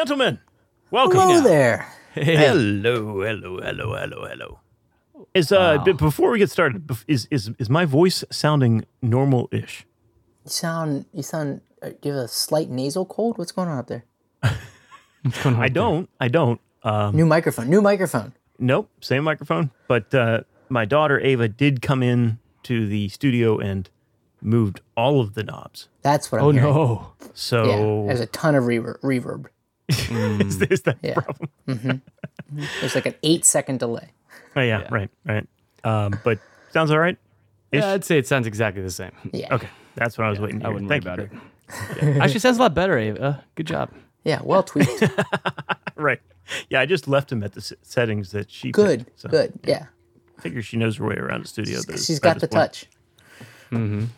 Gentlemen, welcome. Hello there. Hello, hello, hello, hello, hello. Is uh b- before we get started, is is is my voice sounding normal-ish? You sound. You sound. uh, Do you have a slight nasal cold? What's going on up there? I don't. I don't. Um, New microphone. New microphone. nope, same microphone. But uh, my daughter Ava did come in to the studio and moved all of the knobs. That's what I'm Oh hearing. no. So Yeah, there's a ton of reverb. reverb. is, is that the Yeah. problem? There's like an eight second delay. Oh, yeah, right, right. Um, but sounds all right. Yeah, I'd say it sounds exactly the same. Yeah. Okay, that's what I was waiting. To I hear. wouldn't Thank worry about Greg. it. Actually, sounds a lot better. Ava. Uh, good job. Yeah. Well tweaked. Right. Yeah, I just left him at the settings that she. good. picked, so Good. Yeah. I figure she knows her way around the studio. at this- She's at got this the point. touch.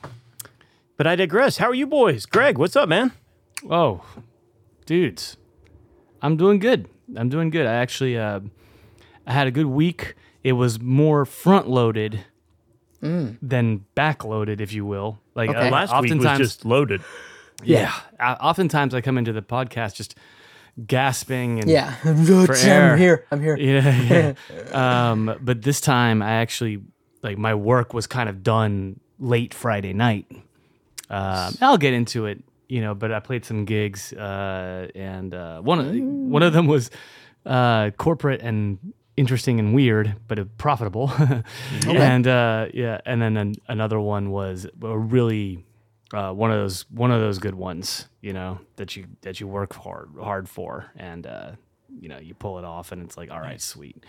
But I digress. How are you boys? Greg, what's up, man? Oh, dudes, I'm doing good. I'm doing good. I actually, uh, I had a good week. It was more front loaded than back loaded, if you will. Like Okay. uh, Last week was just loaded. yeah. Uh, oftentimes, I come into the podcast just gasping and Yeah. air. I'm here. I'm here. yeah, yeah. um, but this time I actually like my work was kind of done late Friday night. Um, I'll get into it, you know. But I played some gigs, uh, and uh, one of one of them was uh, corporate and interesting and weird, but profitable. and uh, yeah, and then an, another one was a really uh, one of those one of those good ones, you know, that you that you work hard hard for, and uh, you know you pull it off, and it's like, all right, sweet.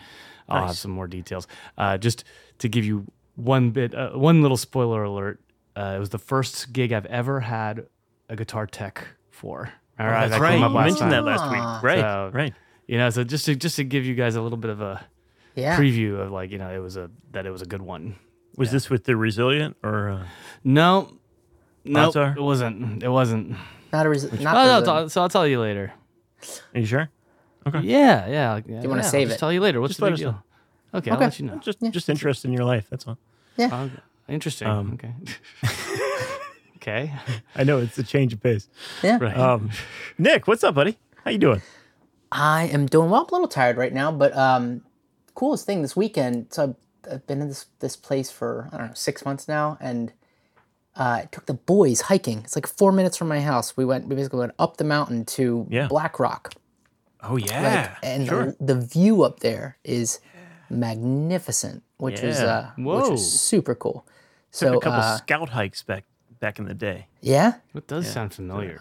I'll have some more details. Uh, just to give you one bit, uh, one little spoiler alert. Uh, it was the first gig I've ever had a guitar tech for. All right, That's right. You mentioned time. that last Ah. week. Right. So- right. You know, so just to just to give you guys a little bit of a Yeah. preview of like you know it was a that it was a good one. Was this with the resilient or? Uh, No, no, Odds are? it wasn't. It wasn't. Not a reason. Not Oh, no, resilient. So I'll tell you later. are you sure? Okay. Yeah, yeah. Do you wanna save I'll just it? Tell you later. What's Just the let big deal? know. Okay, I'll let you know. Just just interest in your life. That's all. Oh, interesting. Um, okay. okay. I know it's a change of pace. Yeah. Right. Um, Nick, what's up, buddy? How you doing? I am doing well. I'm a little tired right now, but um, coolest thing this weekend. So I've, I've been in this this place for I don't know six months now, and uh, I took the boys hiking. It's like four minutes from my house. We went. We basically went up the mountain to Yeah. Black Rock, Oh yeah, and sure. the, the view up there is magnificent, which was Yeah. uh, which Whoa. was super cool. Took So a couple uh, scout hikes back back in the day. yeah, It does sound familiar?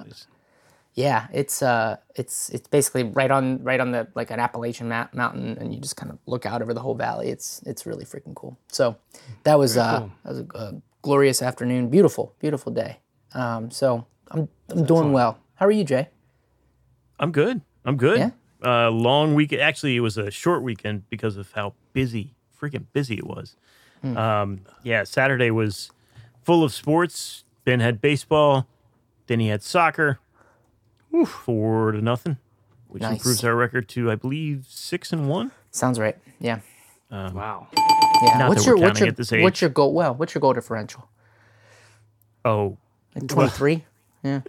yeah, it's uh, it's it's basically right on right on the like an Appalachian ma- mountain, and you just kind of look out over the whole valley. It's it's really freaking cool. So that was uh, cool. that was a, a glorious afternoon, beautiful, beautiful day. Um, so I'm I'm doing well. How are you, Jay? I'm good. I'm good. Yeah? Uh, long week. Actually, it was a short weekend because of how busy, freaking busy it was. Hmm. Um, yeah, Saturday was full of sports. Ben had baseball. Then he had soccer. Four to nothing, which Nice. improves our record to, I believe, six and one. Sounds right. Yeah. Um, wow. Yeah. Not what's that we're your what's your what's your goal? Well, what's your goal differential? Oh, Like twenty three. Yeah.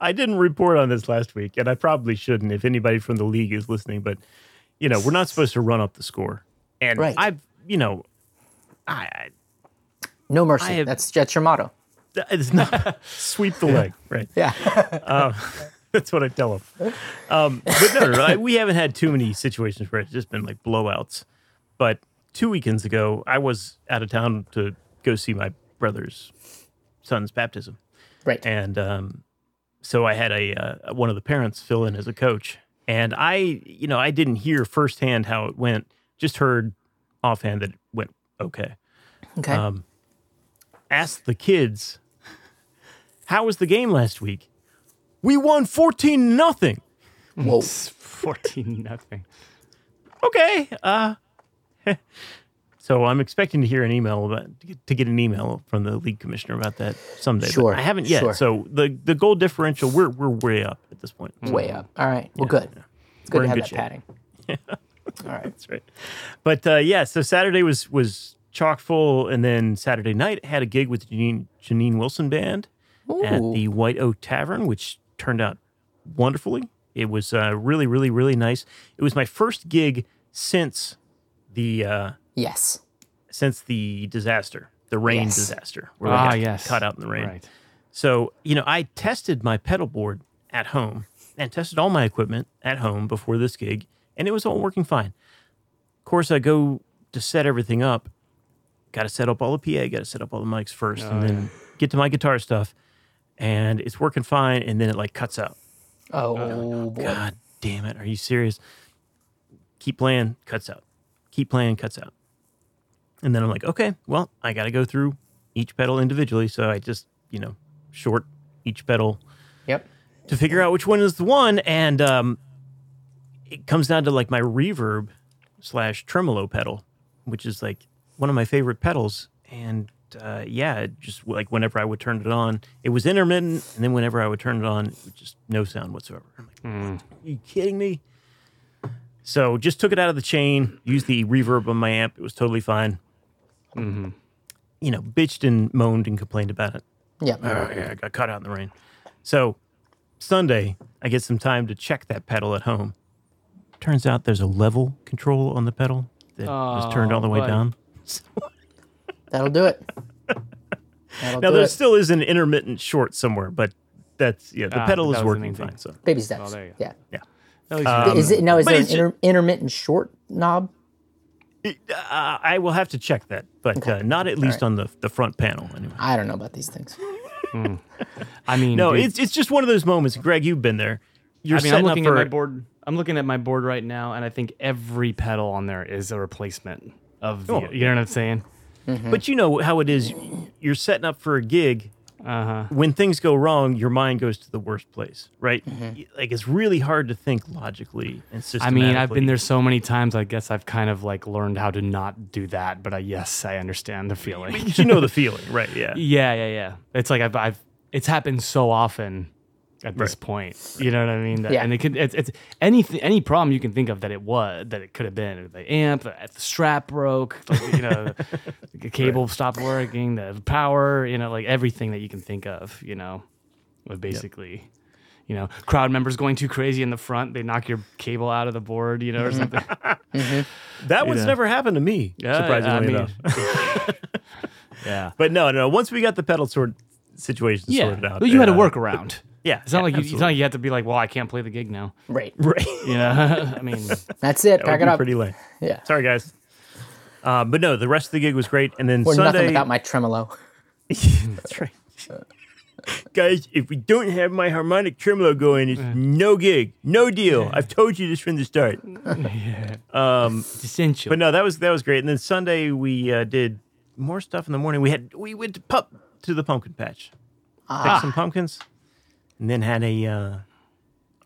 I didn't report on this last week, and I probably shouldn't if anybody from the league is listening. But you know, we're not supposed to run up the score, and Right. I've, you know, I, I No mercy. have- that's that's your motto. it's not sweep the leg, right? Yeah. That's what I tell them. Um, but no, no, no I, we haven't had too many situations where it's just been like blowouts. But two weekends ago, I was out of town to go see my brother's son's baptism. right. and um, so I had a uh, one of the parents fill in as a coach, and I, you know, I didn't hear firsthand how it went, just heard offhand that it went okay. okay. Um, asked the kids, "How was the game last week?" We won fourteen nothing. Whoa. It's 14 nothing. Okay. Uh, so I'm expecting to hear an email about to get, an email from the league commissioner about that someday. but Sure, I haven't yet. sure. So the the goal differential, we're we're way up at this point. Way up. All right. Well, good. It's good We're to have good that shape. padding. All right. That's right. But uh, yeah, so Saturday was was chock full, and then Saturday night had a gig with Janine, Janine Wilson Band at the White Oak Tavern, which turned out wonderfully. It was uh, really, really, really nice. It was my first gig since the uh, Yes. since the disaster, the rain Yes. disaster, where we Ah, got yes. caught out in the rain. Right. So, you know, I tested my pedal board at home and tested all my equipment at home before this gig, and it was all working fine. Of course, I go to set everything up. Got to set up all the PA, got to set up all the mics first, and then get to my guitar stuff. And it's working fine, and then it like cuts out. Oh, boy. God damn it. Are you serious? Keep playing, cuts out. Keep playing, cuts out. And then I'm like, okay, well, I got to go through each pedal individually. So I just, you know, short each pedal Yep. to figure out which one is the one. And um, it comes down to like my reverb slash tremolo pedal, which is like one of my favorite pedals. And uh, yeah, just like whenever I would turn it on, it was intermittent. And then whenever I would turn it on, it was just no sound whatsoever. I'm like, "What? are you kidding me? So just took it out of the chain, used the reverb on my amp. It was totally fine. You know, bitched and moaned and complained about it. Yep. Oh, yeah, I got caught out in the rain. So Sunday, I get some time to check that pedal at home. Turns out there's a level control on the pedal that was turned all the way buddy. down. That'll do it. That'll Now do there it. still is an intermittent short somewhere, but that's yeah, the Ah, pedal that is was the working main thing. fine. So Baby steps. Oh, there you go. Yeah. yeah, At least you- is it now? Is Um, but there an it's inter- intermittent short knob? uh, I will have to check that, but uh, not at least on the the front panel anyway. I don't know about these things. I mean, No, dude, it's it's just one of those moments. Greg, you've been there. You're I mean, I'm setting looking up at for my board. I'm looking at my board right now, and I think every pedal on there is a replacement of the. Oh. You know what I'm saying? But you know how it is. You're setting up for a gig. Uh huh. When things go wrong, your mind goes to the worst place, right? Mm-hmm. Like it's really hard to think logically and I mean, I've been there so many times. I guess I've kind of like learned how to not do that. But I, yes, I understand the feeling. You know the feeling, right? Yeah. yeah, yeah, yeah. It's like I've, I've it's happened so often at this Right. point. You know what I mean? That- Yeah. And it could it's, it's anything any problem you can think of that it was that it could have been the amp, the, the strap broke, like, you know, the cable stopped working, the power, you know, like everything that you can think of. You know, would basically. You know, crowd members going too crazy in the front, they knock your cable out of the board, you know, or something. That one's know. never happened to me, Yeah, surprisingly I mean- enough. yeah. But no, no. Once we got the pedal sort situation Yeah. sorted out, But you had to uh, work around. Yeah, It's not yeah, like you, it's not like you have to be like, well, I can't play the gig now. Right. right. You know, I mean, That's it. That Pack would it up. pretty late. Yeah. Sorry, guys. Uh, but no, the rest of the gig was great, and then Or Sunday. nothing without my tremolo. That's right. Guys, if we don't have my harmonic tremolo going, it's no gig, no deal. I've told you this from the start. it's essential. But no, that was that was great. And then Sunday we uh, did more stuff in the morning. We had we went to pup to the pumpkin patch, pick some pumpkins, and then had a uh,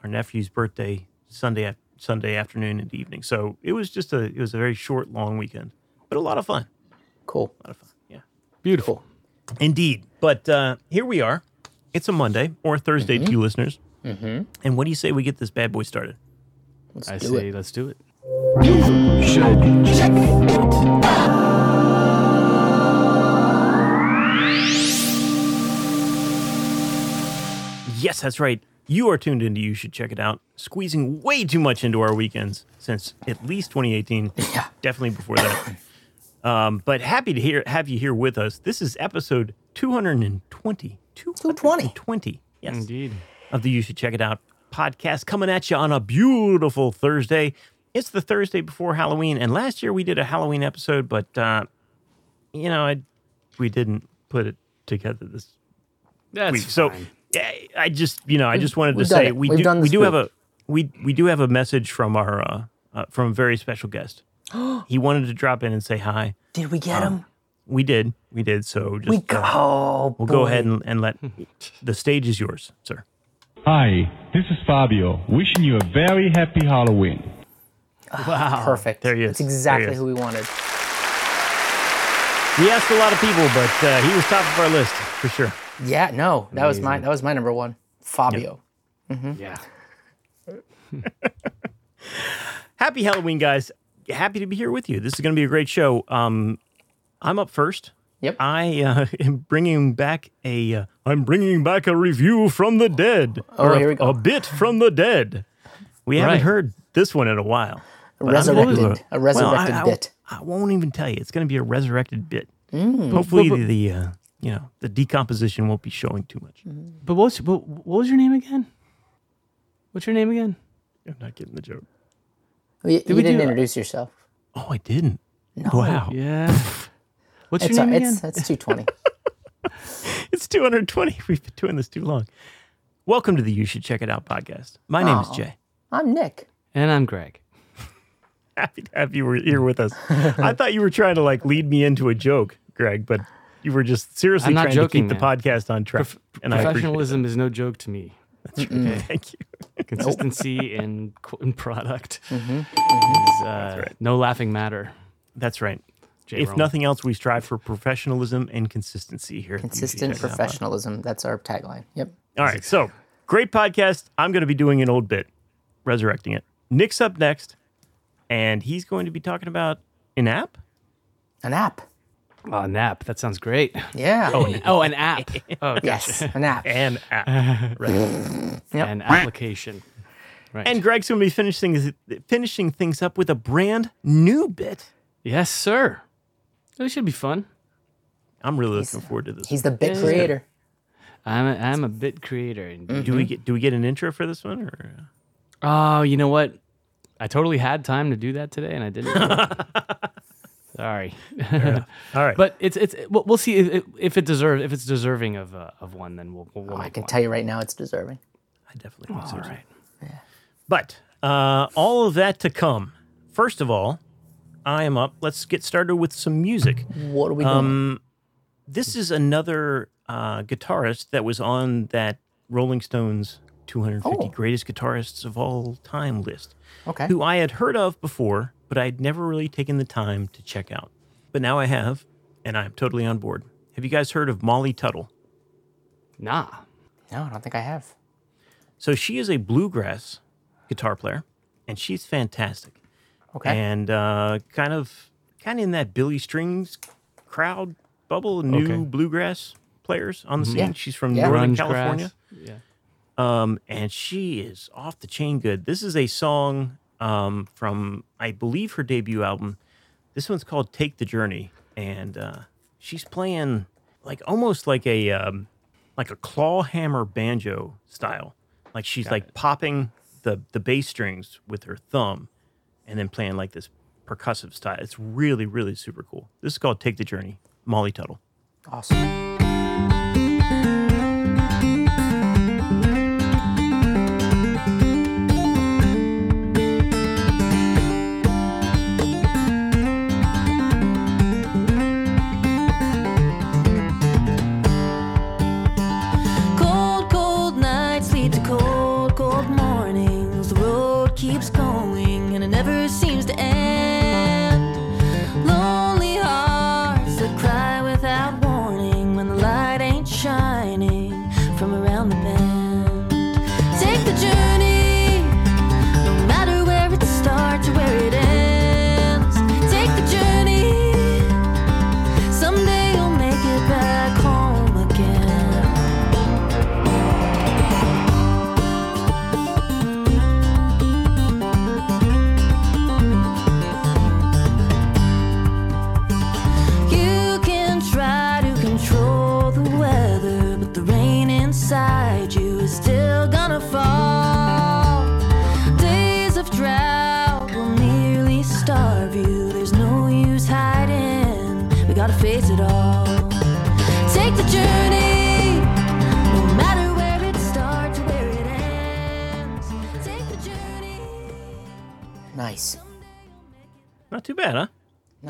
our nephew's birthday Sunday af- Sunday afternoon and evening. So it was just a it was a very short, long weekend, but a lot of fun. Cool. A lot of fun. Yeah. Beautiful. Indeed. But uh, here we are. It's a Monday or a Thursday to you listeners. Mm-hmm. And what do you say we get this bad boy started? Let's I do say, it. let's do it. Yes, that's right. You are tuned into You Should Check It Out, squeezing way too much into our weekends since at least 2018. Yeah. Definitely before that. um, but happy to hear have you here with us. This is episode 220. 220. 220. Yes. Indeed. of the You Should Check It Out podcast coming at you on a beautiful Thursday. It's the Thursday before Halloween, and last year we did a Halloween episode, but uh, you know, I we didn't put it together this That's week. So fine. Yeah, I just you know I just wanted to we've done say it. we We've do done we this do have a we we do have a message from our uh, uh, from a very special guest. he wanted to drop in and say hi. Did we get him? We did, we did. So just We uh, go. Oh, we'll go ahead and, and let the stage is yours, sir. Hi, this is Fabio, wishing you a very happy Halloween. wow. Perfect. There he is. That's There he exactly is. who we wanted. We asked a lot of people, but uh, he was top of our list for sure. Yeah, no, that was my that was my number one. Fabio. Yeah. Happy Halloween, guys! Happy to be here with you. This is going to be a great show. Um, I'm up first. Yep. I uh, am bringing back a. Uh, I'm bringing back a review from the dead. Oh, or a, here we go. A bit from the dead. We haven't heard this one in a while. A But gonna do resurrected, a resurrected I, I- bit. I won't even tell you. It's going to be a resurrected bit. Mm. Hopefully, the, the uh, you know the decomposition won't be showing too much. But what's but what was your name again? What's your name again? I'm not getting the joke. You, you we didn't do- introduce yourself. Oh, I didn't. Wow, Yeah. What's It's, your uh, name again? it's, it's 220. it's 220. We've been doing this too long. Welcome to the You Should Check It Out podcast. My name is Oh. Jay. I'm Nick. and I'm Greg. Happy to have you here with us. I thought you were trying to like lead me into a joke, Greg, but you were just seriously I'm not trying joking, to keep man. the podcast on track. Prof- and I professionalism is no joke to me. that. Thank you. Consistency in, in product Mm-hmm. is uh, no laughing matter. That's right. Jay if Roman. nothing else, we strive for professionalism and consistency here. at the You Should Consistent Check It Out podcast. professionalism. That's our tagline. Yep. All right, so great podcast. I'm going to be doing an old bit, resurrecting it. Nick's up next, and he's going to be talking about an app. An app. Oh, nap. That sounds great. Yeah. Oh, an oh, app. Oh, gotcha. yes, an app. An app. right. Yep. An application. Right. And Greg's going to be finishing finishing things up with a brand new bit. yes, sir. It should be fun. I'm really looking forward to this. He's the bit Yeah. creator. I'm a, I'm a bit creator. indeed. do we mm-hmm. get do we get an intro for this one or Oh, you know what? I totally had time to do that today, and I didn't. do it. Sorry, all right? but it's it's we'll, we'll see if, if it deserves if it's deserving of uh, of one. Then we'll we'll, we'll Oh, I can one. tell you right now, it's deserving. I definitely think so. All too. right. But uh, all of that to come. First of all, I am up. Let's get started with some music. What are we doing? Um, this is another uh, guitarist that was on that Rolling Stones 250 Oh. greatest guitarists of all time list, okay. who I had heard of before, but I'd never really taken the time to check out. But now I have, and I'm totally on board. Have you guys heard of Molly Tuttle? Nah. No, I don't think I have. So she is a bluegrass guitar player, and she's fantastic. Okay. and uh, kind of kind of in that Billy Strings crowd bubble, new Okay. bluegrass players on the scene. Yeah. She's from Yeah. Northern Grunge California, grass. Yeah. um, and she is off the chain good. This is a song um, from I believe her debut album. This one's called "Take the Journey," and uh, she's playing like almost like a um, like a claw hammer banjo style. Like she's like popping the the bass strings with her thumb, and then playing like this percussive style. It's really really super cool. This is called "Take the Journey." Molly Tuttle. Awesome. Never seems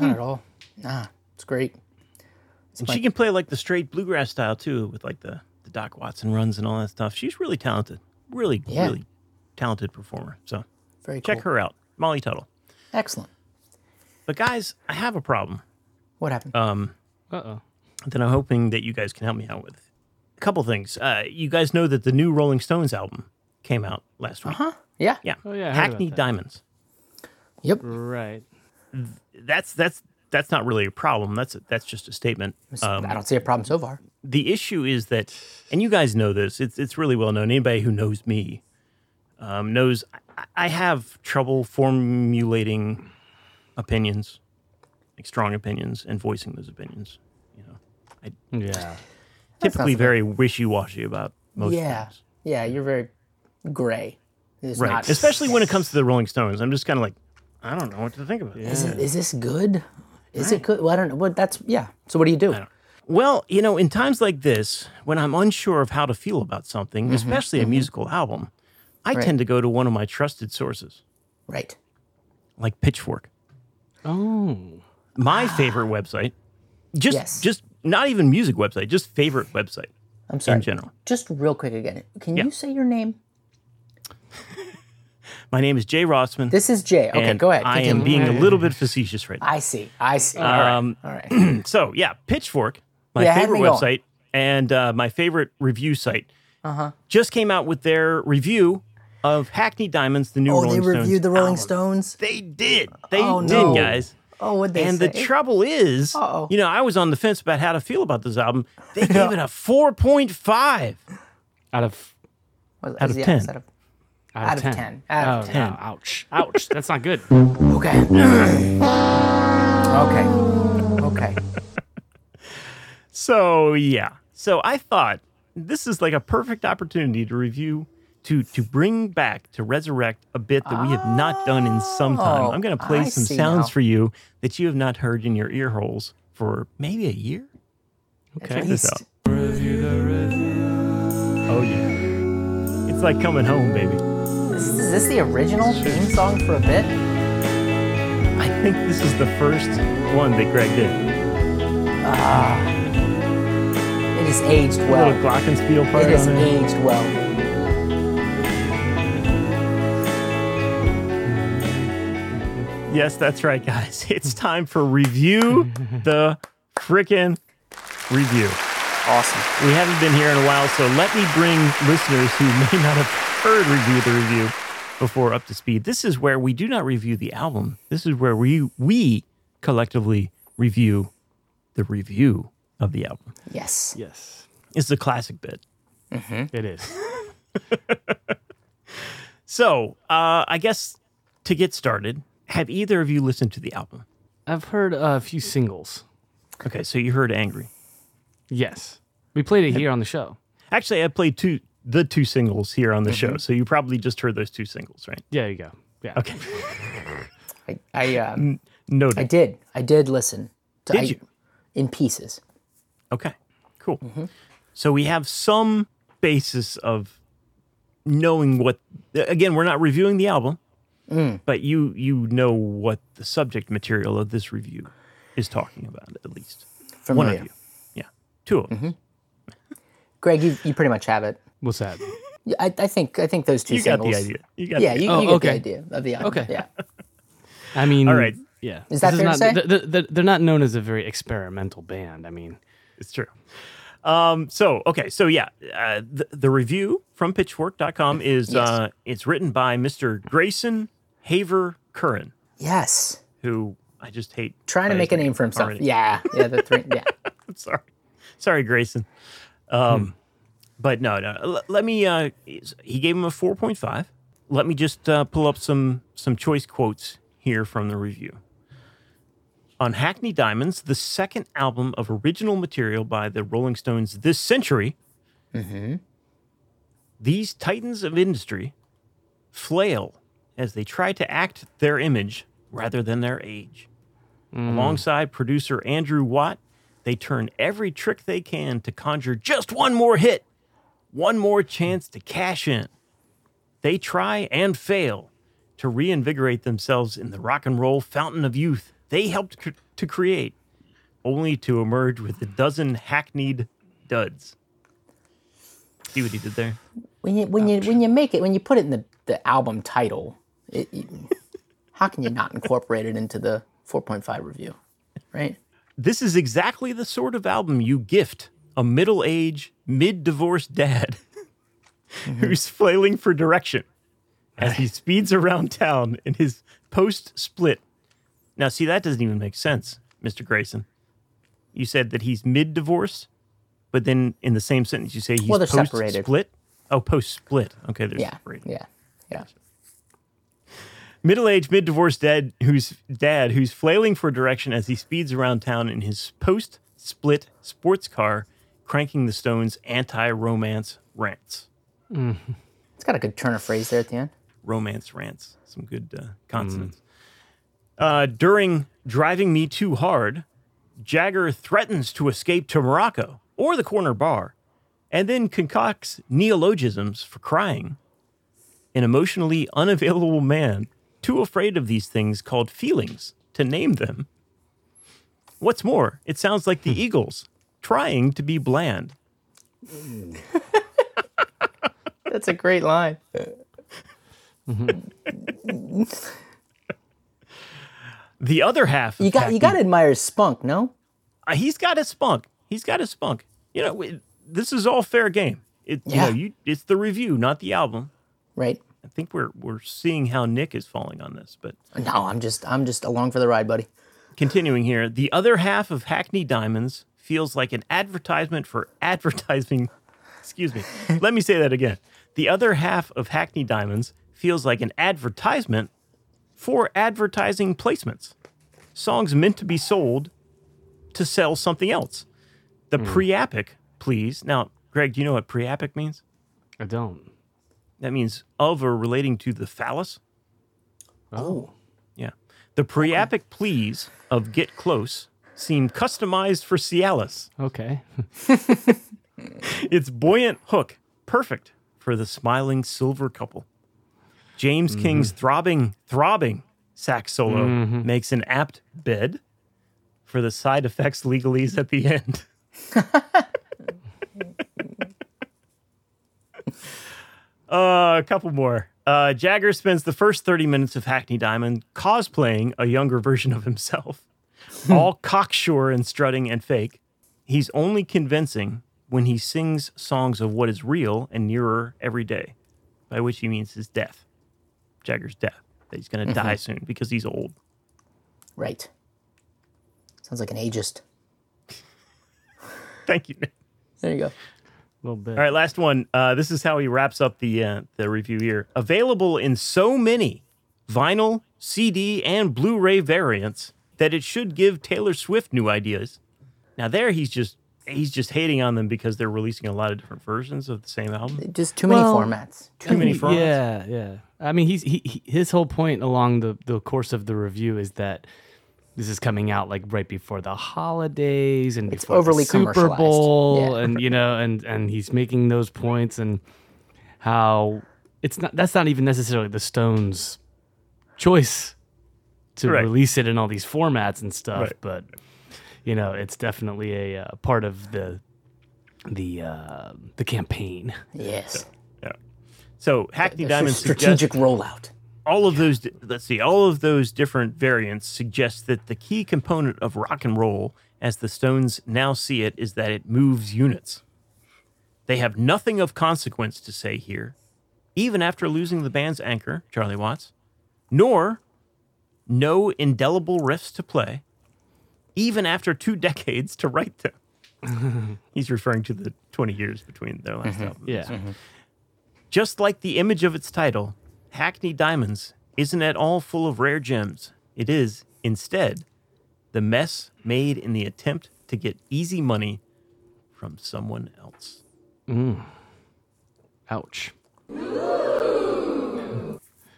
Not at all. Nah, it's great. And she can play like the straight bluegrass style too, with like the the Doc Watson runs and all that stuff. She's really talented, really Yeah. really talented performer. So Very cool. check her out, Molly Tuttle. Excellent. But guys, I have a problem What happened? um, Uh oh. that I'm hoping that you guys can help me out with. A couple things. Uh, you guys know that the new Rolling Stones album came out last week. huh? Yeah. Yeah, Oh, yeah, I heard about Hackney that. Diamonds. Yep. Right. That's that's that's not really a problem. That's that's just a statement. Um, I don't see a problem so far. the issue is that, and you guys know this. It's it's really well known. Anybody who knows me um, knows I, I have trouble formulating opinions, like strong opinions, and voicing those opinions. You know, I Yeah. typically not very wishy washy about most yeah, things. yeah. Yeah, you're very gray. It's Right. not- Especially when it comes to the Rolling Stones. I'm just kind of like, I don't know what to think about it. Is, it, is this good? Is it good? Well, I don't know. What that's yeah. So what do you do? Well, you know, in times like this, when I'm unsure of how to feel about something, mm-hmm. especially a mm-hmm. musical album, I Right. tend to go to one of my trusted sources, Right. like Pitchfork. Oh. My favorite website. Just Yes. just not even music website, just favorite website I'm sorry. in general. Just real quick again. Can Yeah. you say your name? My name is Jay Rossman. This is Jay. Okay, go ahead. I am being a little bit facetious right now. I see. I see. All right. Um, All right. so yeah, Pitchfork, my Yeah, favorite me going. website and uh, my favorite review site, Uh-huh. just came out with their review of Hackney Diamonds, the new Oh, Rolling they Stones. reviewed the Rolling album. Stones. They did. They Oh, did, no. guys. Oh, what they and say? the trouble is, Uh-oh. you know, I was on the fence about how to feel about this album. They gave it a 4.5. Out of Was- out of 10. is that a- out, Out of of 10. 10. Out of oh, 10. no, ouch. Ouch. That's not good. Okay. okay. Okay. So yeah. So I thought this is like a perfect opportunity to review to to bring back to resurrect a bit that we have not done in some time. Oh, I'm going to play I some sounds now. for you that you have not heard in your ear holes for maybe a year. Okay. At this least. out. Oh yeah. It's like coming home, baby. Is, is this the original theme song for a bit? I think this is the first one that Greg did. Ah. It is aged A well. little glockenspiel part It is on there. aged well. Yes, that's right, guys. It's time for review the frickin' review. Awesome. We haven't been here in a while, so let me bring listeners who may not have heard review the review before up to speed. This is where we do not review the album. This is where we we collectively review the review of the album. Yes. Yes. It's a classic bit. It is. So, uh, I guess to get started, have either of you listened to the album? I've heard a few singles. Okay, so you heard "Angry." Yes. We played it here on the show. Actually, I played two the two singles here on the show, mm-hmm. so you probably just heard those two singles, right? Yeah, you go. Yeah. Okay, I, I, um, noted. I did. I did listen. To, Did I- you? In pieces. Okay, cool. Mm-hmm. So we have some basis of knowing what. Again, we're not reviewing the album, mm. but you you know what the subject material of this review is talking about, at least one of you. Yeah, two of us. Mm-hmm. Greg, you, you pretty much have it. What's that? Yeah, I, I think I think those two You got singles. the idea. You got Yeah, the you, Oh, you get okay. the idea of the album. Okay. Yeah. I mean, All right. Yeah. Is that This fair to not, say? They're, they're, they're not known as a very experimental band. I mean, It's true. Um, so okay, so yeah, uh, the, the review from Pitchfork.com is Yes. uh, it's written by Mr. Grayson Haver Currin, Yes. who I just hate Trying to make a name for himself. already. Yeah. Yeah. The three. Yeah. I'm sorry, sorry, Grayson. Um, but no, no. L- let me. Uh, he gave him a four point five. Let me just uh, pull up some some choice quotes here from the review. On Hackney Diamonds, the second album of original material by the Rolling Stones this century, these titans of industry flail as they try to act their image rather than their age. Alongside producer Andrew Watt, they turn every trick they can to conjure just one more hit, one more chance to cash in. They try and fail to reinvigorate themselves in the rock and roll fountain of youth they helped cr- to create, only to emerge with a dozen hackneyed duds. See what he did there? When you when you when you make it when you put it in the, the album title, it, you, how can you not incorporate it into the 4.5 review, right? This is exactly the sort of album you gift a middle aged, mid divorced dad mm-hmm. who's flailing for direction as he speeds around town in his post split. Now, see, that doesn't even make sense, Mr. Grayson. You said that he's mid divorce, but then in the same sentence you say he's Well, post split. Oh, post split. Okay, they're Yeah. separated. Yeah. Yeah. Middle-aged, mid-divorced dad who's dad who's flailing for direction as he speeds around town in his post-split sports car, cranking the Stones' anti-romance rants. It's got a good turn of phrase there at the end. Romance rants. Some good uh, consonants. Uh, during driving me too hard, Jagger threatens to escape to Morocco or the corner bar, and then concocts neologisms for crying. An emotionally unavailable man, too afraid of these things called feelings to name them. What's more, it sounds like the Eagles trying to be bland. That's a great line. The other half, You got you got to admire his spunk, no? uh, he's got a spunk. He's got a spunk. You know, it, this is all fair game. It, Yeah. you know, you, it's the review, not the album. Right? I think we're we're seeing how Nick is falling on this, but No, I'm just I'm just along for the ride, buddy. continuing here, the other half of Hackney Diamonds feels like an advertisement for advertising. Excuse me. Let me say that again. The other half of Hackney Diamonds feels like an advertisement for advertising placements. Songs meant to be sold to sell something else. The hmm. priapic, please. Now, Greg, do you know what priapic means? I don't. That means of or relating to the phallus. Oh. Yeah. The priapic pleas of Get Close seem customized for Cialis. Okay. Its buoyant hook, perfect for the smiling silver couple. James King's throbbing, throbbing sax solo makes an apt bed for the side effects legalese at the end. uh, a couple more. Uh, Jagger spends the first 30 minutes of Hackney Diamond cosplaying a younger version of himself, all cocksure and strutting and fake. He's only convincing when he sings songs of what is real and nearer every day, by which he means his death, Jagger's death, that he's going to die soon because he's old. Right. Sounds like an ageist. Thank you. There you go. A little bit. All right, last one. Uh, this is how he wraps up the uh, the review here. Available in so many vinyl, CD, and Blu-ray variants that it should give Taylor Swift new ideas. Now there, he's just he's just hating on them because they're releasing a lot of different versions of the same album. Just too many Well, formats. Too many formats. Yeah, yeah. I mean, he's he, he his whole point along the the course of the review is that this is coming out like right before the holidays and It's before the overly Super. Bowl, Yeah. and you know, and and he's making those points and how it's not that's not even necessarily the Stones' choice to Right. release it in all these formats and stuff, Right. but you know, it's definitely a uh, part of the the uh, the campaign. Yes. Yeah. So Hackney It's a Diamond strategic rollout. all of those. Let's see, all of those different variants suggest that the key component of rock and roll, as the Stones now see it, is that it moves units. They have nothing of consequence to say here, even after losing the band's anchor, Charlie Watts, nor no indelible riffs to play, even after two decades to write them. He's referring to the 20 years between their last mm-hmm. album. Yeah. Mm-hmm. Just like the image of its title, Hackney Diamonds isn't at all full of rare gems. It is, instead, the mess made in the attempt to get easy money from someone else. Mm. Ouch.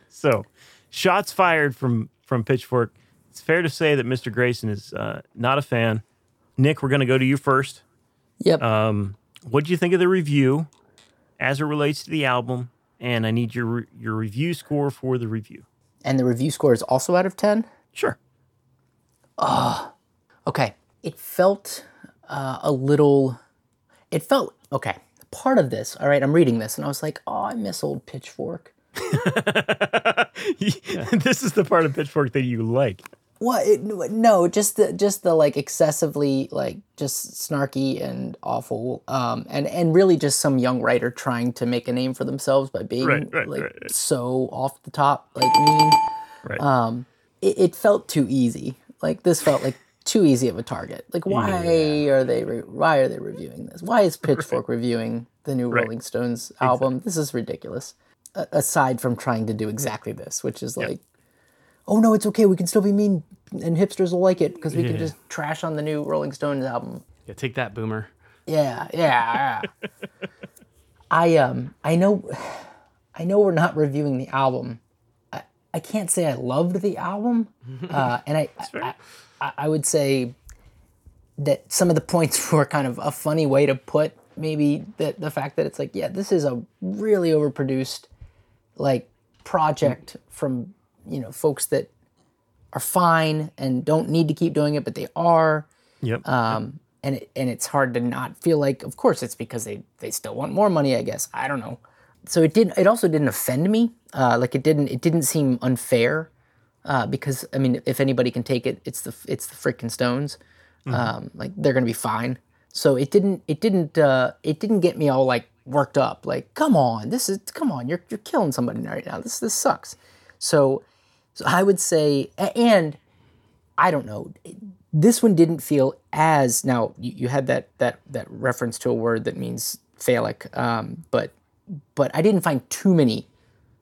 So, shots fired from from Pitchfork. It's fair to say that Mr. Grayson is uh, not a fan. Nick, we're going to go to you first. Yep. What do you think of the review as it relates to the album? And I need your re- your review score for the review. and the review score is also out of 10. Sure. Ah. Okay. It felt uh, a little. It felt. Okay. Part of this, all right, I'm reading this and I was like, oh, I miss old Pitchfork. this is the part of Pitchfork that you like. What? It, no, just the just the like excessively like just snarky and awful, um, and and really just some young writer trying to make a name for themselves by being Right, right, like right, right. so off the top, like mean. Right. It, it felt too easy. Like this felt like too easy of a target. Like why are they re- why are they reviewing this? Why is Pitchfork reviewing the new Rolling Stones album? This is ridiculous. Aside from trying to do exactly this, which is like, oh no, it's okay. We can still be mean, and hipsters will like it because we can just trash on the new Rolling Stones album. Yeah, take that, boomer. Yeah, yeah. yeah. I um I know I know we're not reviewing the album. I, I can't say I loved the album. Uh, and I, I, I I would say that some of the points were kind of a funny way to put maybe the the fact that it's like, yeah, this is a really overproduced like project from, you know, folks that are fine and don't need to keep doing it, but they are Yep. um, and it, and it's hard to not feel like, of course, it's because they they still want more money. I guess I don't know. So it didn't. It also didn't offend me. Uh, like it didn't. It didn't seem unfair. Uh, because I mean, if anybody can take it, it's the it's the freaking Stones. Um, like they're gonna be fine. So it didn't. It didn't. Uh, it didn't get me all like worked up. Like, come on, this is come on. You're you're killing somebody right now. This this sucks. So, so I would say, and I don't know. This one didn't feel as now. You, you had that that that reference to a word that means phallic, um, but but I didn't find too many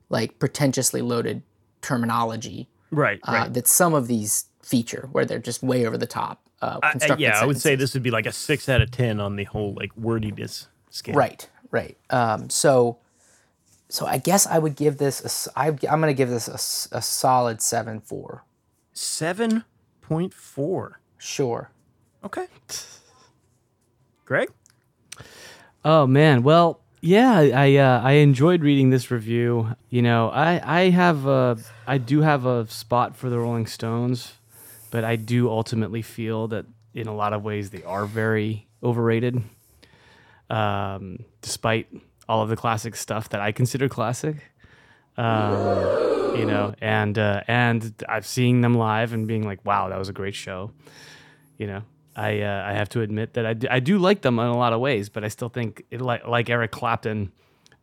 like pretentiously loaded terminology right. uh, Right. that some of these feature, where they're just way over the top. Uh, I- yeah, I would say this would be like a six out of ten on the whole like wordiness scale. Right, right. Um, so, so I guess I would give this. A, s- I, am going to give this a solid seven four. Seven point four. Sure. Okay. Greg. Oh man, well, yeah, I uh, I enjoyed reading this review. You know, I I have a I do have a spot for the Rolling Stones, but I do ultimately feel that in a lot of ways they are very overrated. Um, despite all of the classic stuff that I consider classic, um, you know, and uh, and I've seen them live and being like, wow, that was a great show. You know i uh, i have to admit that I do, I do like them in a lot of ways but i still think it, like like eric clapton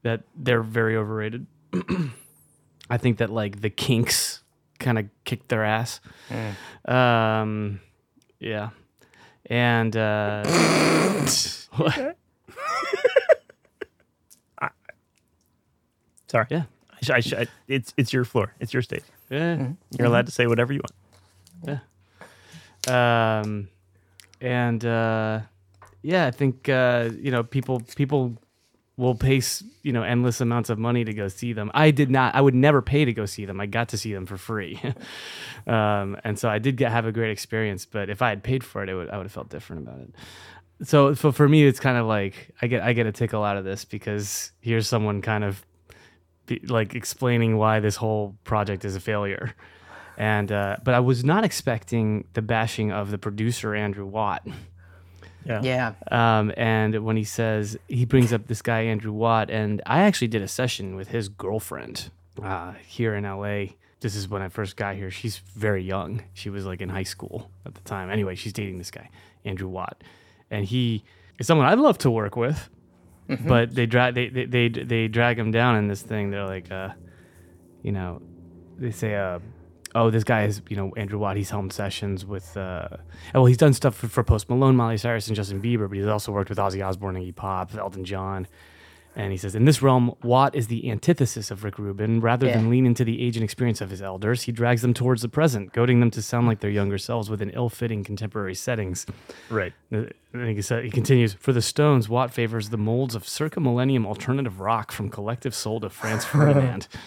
that they're very overrated. I think that like the kinks kind of kicked their ass. Um yeah. And uh what? Sorry. yeah I sh- I sh- I- it's it's your floor. It's your stage. yeah You're allowed to say whatever you want. Yeah. um and uh yeah i think uh you know people people will pay you know endless amounts of money to go see them i did not i would never pay to go see them i got to see them for free um and so i did get have a great experience but if i had paid for it, it would i would have felt different about it so for, for me it's kind of like i get i get a tickle out of this because here's someone kind of be, like explaining why this whole project is a failure and uh, but I was not expecting the bashing of the producer Andrew Watt. Yeah. Yeah. Um, and when he says he brings up this guy Andrew Watt, and I actually did a session with his girlfriend uh, here in LA. This is when I first got here. She's very young. She was like in high school at the time. Anyway, she's dating this guy Andrew Watt, and he is someone I'd love to work with. But they drag they, they they they drag him down in this thing. They're like, uh, you know, they say, uh, oh, this guy is, you know, Andrew Watt. He's helmed sessions with, uh, well, he's done stuff for, for Post Malone, Miley Cyrus, and Justin Bieber, but he's also worked with Ozzy Osbourne, Iggy Pop, Elton John. And he says, in this realm, Watt is the antithesis of Rick Rubin. Rather Yeah. than lean into the age and experience of his elders, he drags them towards the present, goading them to sound like their younger selves within ill-fitting contemporary settings. Right. And he, said, he continues, for the Stones, Watt favors the molds of circa millennium alternative rock from Collective Soul to Franz Ferdinand.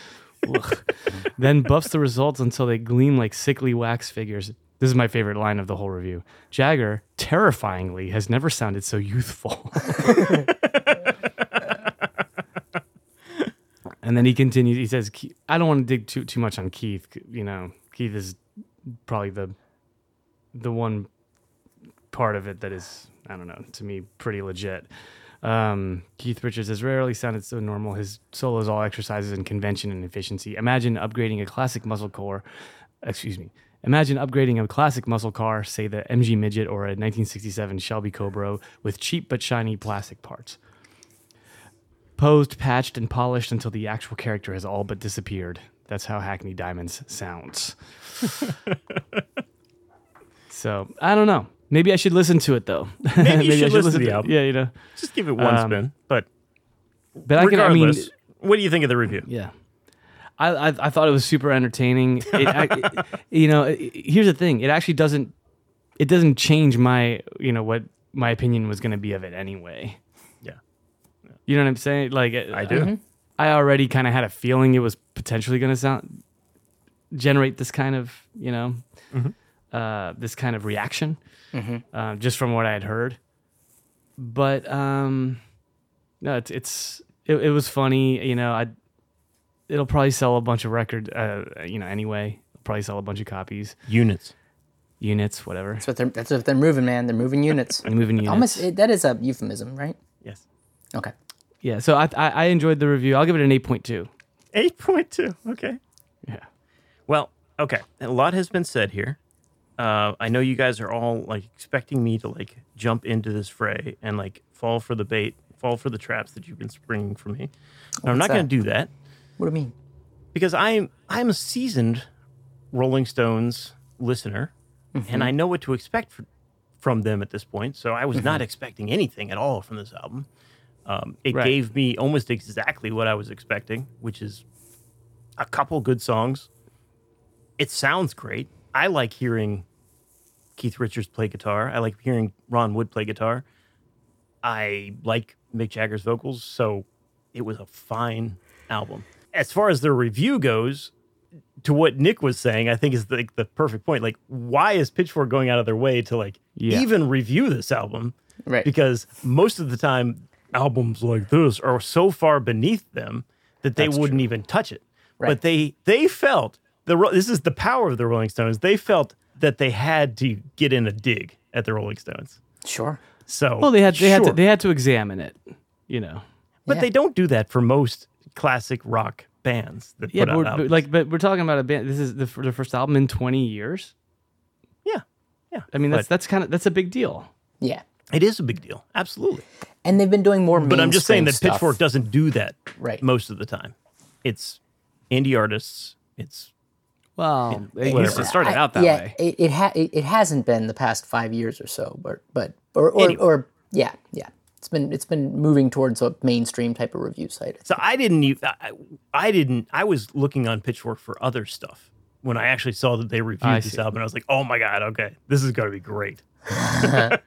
Then buffs the results until they gleam like sickly wax figures. This is my favorite line of the whole review. Jagger, terrifyingly, has never sounded so youthful. and then he continues. He says, "I don't want to dig too too much on Keith. You know, Keith is probably the the one part of it that is, I don't know, to me pretty legit. Um, Keith Richards has rarely sounded so normal. His solos all exercises in convention and efficiency. Imagine upgrading a classic muscle core, excuse me. Imagine upgrading a classic muscle car, say the MG Midget or a 1967 Shelby Cobra, with cheap but shiny plastic parts. Posed, patched, and polished until the actual character has all but disappeared. That's how Hackney Diamonds sounds. so I don't know. Maybe I should listen to it though. Maybe you should listen to the album. Yeah, you know. Just give it one Um, spin. But But I can. I mean, What do you think of the review? Yeah. I, I, I thought it was super entertaining. It, I, it- you know, it- here's the thing. It actually doesn't it doesn't change my, you know, what my opinion was going to be of it anyway. Yeah, You know what I'm saying? Like I do. I already kind of had a feeling it was potentially going to sound generate this kind of, you know, uh, this kind of reaction, uh, just from what I had heard. But um, no, it's it's it, it was funny. You know, I it'll probably sell a bunch of record, uh, you know, anyway. Probably sell a bunch of copies, Units. units, whatever. That's what they're that's what they're moving, man. They're moving units. Moving units. Almost it, that is a euphemism, right? Yes. Okay. Yeah. So I, I I enjoyed the review. I'll give it an eight point two. Eight point two. Okay. Yeah. Well, okay. A lot has been said here. Uh, I know you guys are all like expecting me to like jump into this fray and like fall for the bait, fall for the traps that you've been springing for me. And I'm not going to do that What do you mean? because I'm I'm a seasoned Rolling Stones listener, and I know what to expect fr- from them at this point. So I was not expecting anything at all from this album. Um, it Right. gave me almost exactly what I was expecting, which is a couple good songs. It sounds great. I like hearing Keith Richards play guitar. I like hearing Ron Wood play guitar. I like Mick Jagger's vocals, so it was a fine album. As far as the review goes, to what Nick was saying, I think is like the perfect point. Like, why is Pitchfork going out of their way to like Yeah. even review this album? Right. Because most of the time, albums like this are so far beneath them that they wouldn't even touch it. Right. But they they felt the this is the power of the Rolling Stones. They felt that they had to get in a dig at the Rolling Stones. Sure. So Well, they had they had to they had to examine it. You know. but Yeah. they don't do that for most classic rock bands that Yeah, put but, out we're, but like, but we're talking about a band. This is the, the first album in 20 years. yeah, yeah. I mean, that's But that's kind of that's a big deal. Yeah. It is a big deal, absolutely. And they've been doing more. But I'm just saying that stuff. Pitchfork doesn't do that Right. most of the time. It's indie artists. It's Well, it, whatever. used to start it I- out that yeah, way. It it, ha- it it hasn't been the past five years or so, but but or or, Anyway. or yeah yeah. It's been it's been moving towards a mainstream type of review site. so I didn't even I, I didn't I was looking on Pitchfork for other stuff when I actually saw that they reviewed I this see. album. I was like, oh my god, okay, this is going to be great. I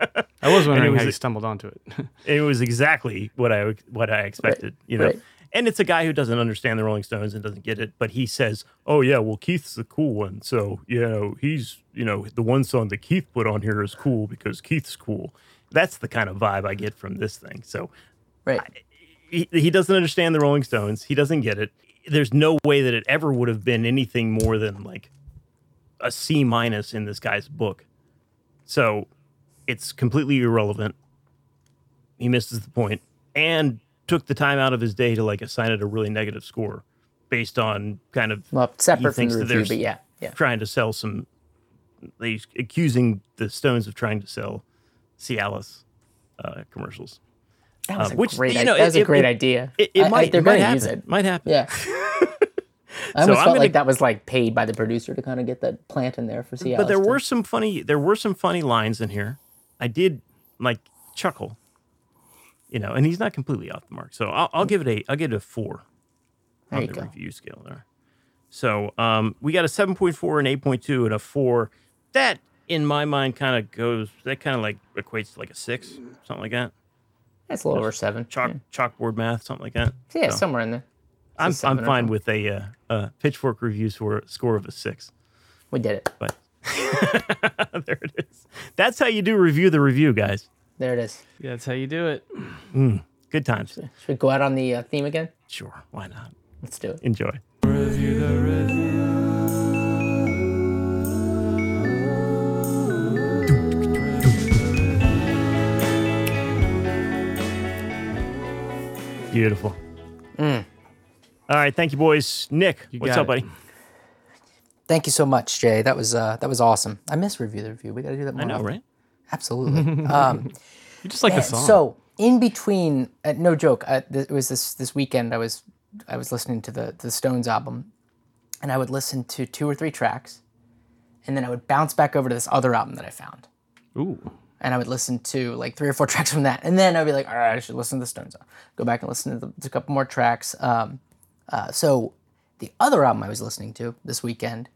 was wondering was how you stumbled onto it. It was exactly what I what I expected, you know. right. And it's a guy who doesn't understand the Rolling Stones and doesn't get it, but he says, "Oh yeah, well Keith's the cool one, so you know he's you know the one song that Keith put on here is cool because Keith's cool." That's the kind of vibe I get from this thing. So Right. he, he doesn't understand the Rolling Stones. He doesn't get it. There's no way that it ever would have been anything more than like a C minus in this guy's book. So it's completely irrelevant. He misses the point and took the time out of his day to like assign it a really negative score based on kind of well, separate from thinks the that review, but yeah yeah. trying to sell some. He's accusing the Stones of trying to sell Cialis uh, commercials. That was uh, a which, great. you know, that was it- a great it- idea. It, it I- I- might, they're might gonna happen. use it. Might happen. Yeah. I almost I'm felt gonna- like that was like paid by the producer to kind of get that plant in there for Cialis. But there to- were some funny there were some funny lines in here. I did like chuckle. You know, and he's not completely off the mark. So I'll, I'll give it a I'll give it a four There on the go. review scale there. So um, we got a seven point four, an eight point two, and a four. That in my mind kind of goes that kind of like equates to like a six, something like that. That's a little over seven. Chalk chalkboard math, something like that. Yeah, yeah So somewhere in there. I'm I'm fine with a uh, uh, pitchfork review score score of a six. We did it. But there it is. That's how you do review the review, guys. There it is. Yeah, that's how you do it. Good times. Should we go out on the uh, theme again? Sure, why not? Let's do it. Enjoy. Beautiful. All right, thank you, boys. Nick, what's got up, it. buddy? Thank you so much, Jay. That was uh, that was awesome. I miss review the review. We got to do that more. I know, often. right? Absolutely. um, You just like the song. so in between, uh, no joke. Uh, th- it was this this weekend. I was I was listening to the the Stones album, and I would listen to two or three tracks, and then I would bounce back over to this other album that I found. Ooh. And I would listen to like three or four tracks from that, and then I'd be like, all right, I should listen to the Stones. Go back and listen to, the, to a couple more tracks. Um, Uh, so the other album I was listening to this weekend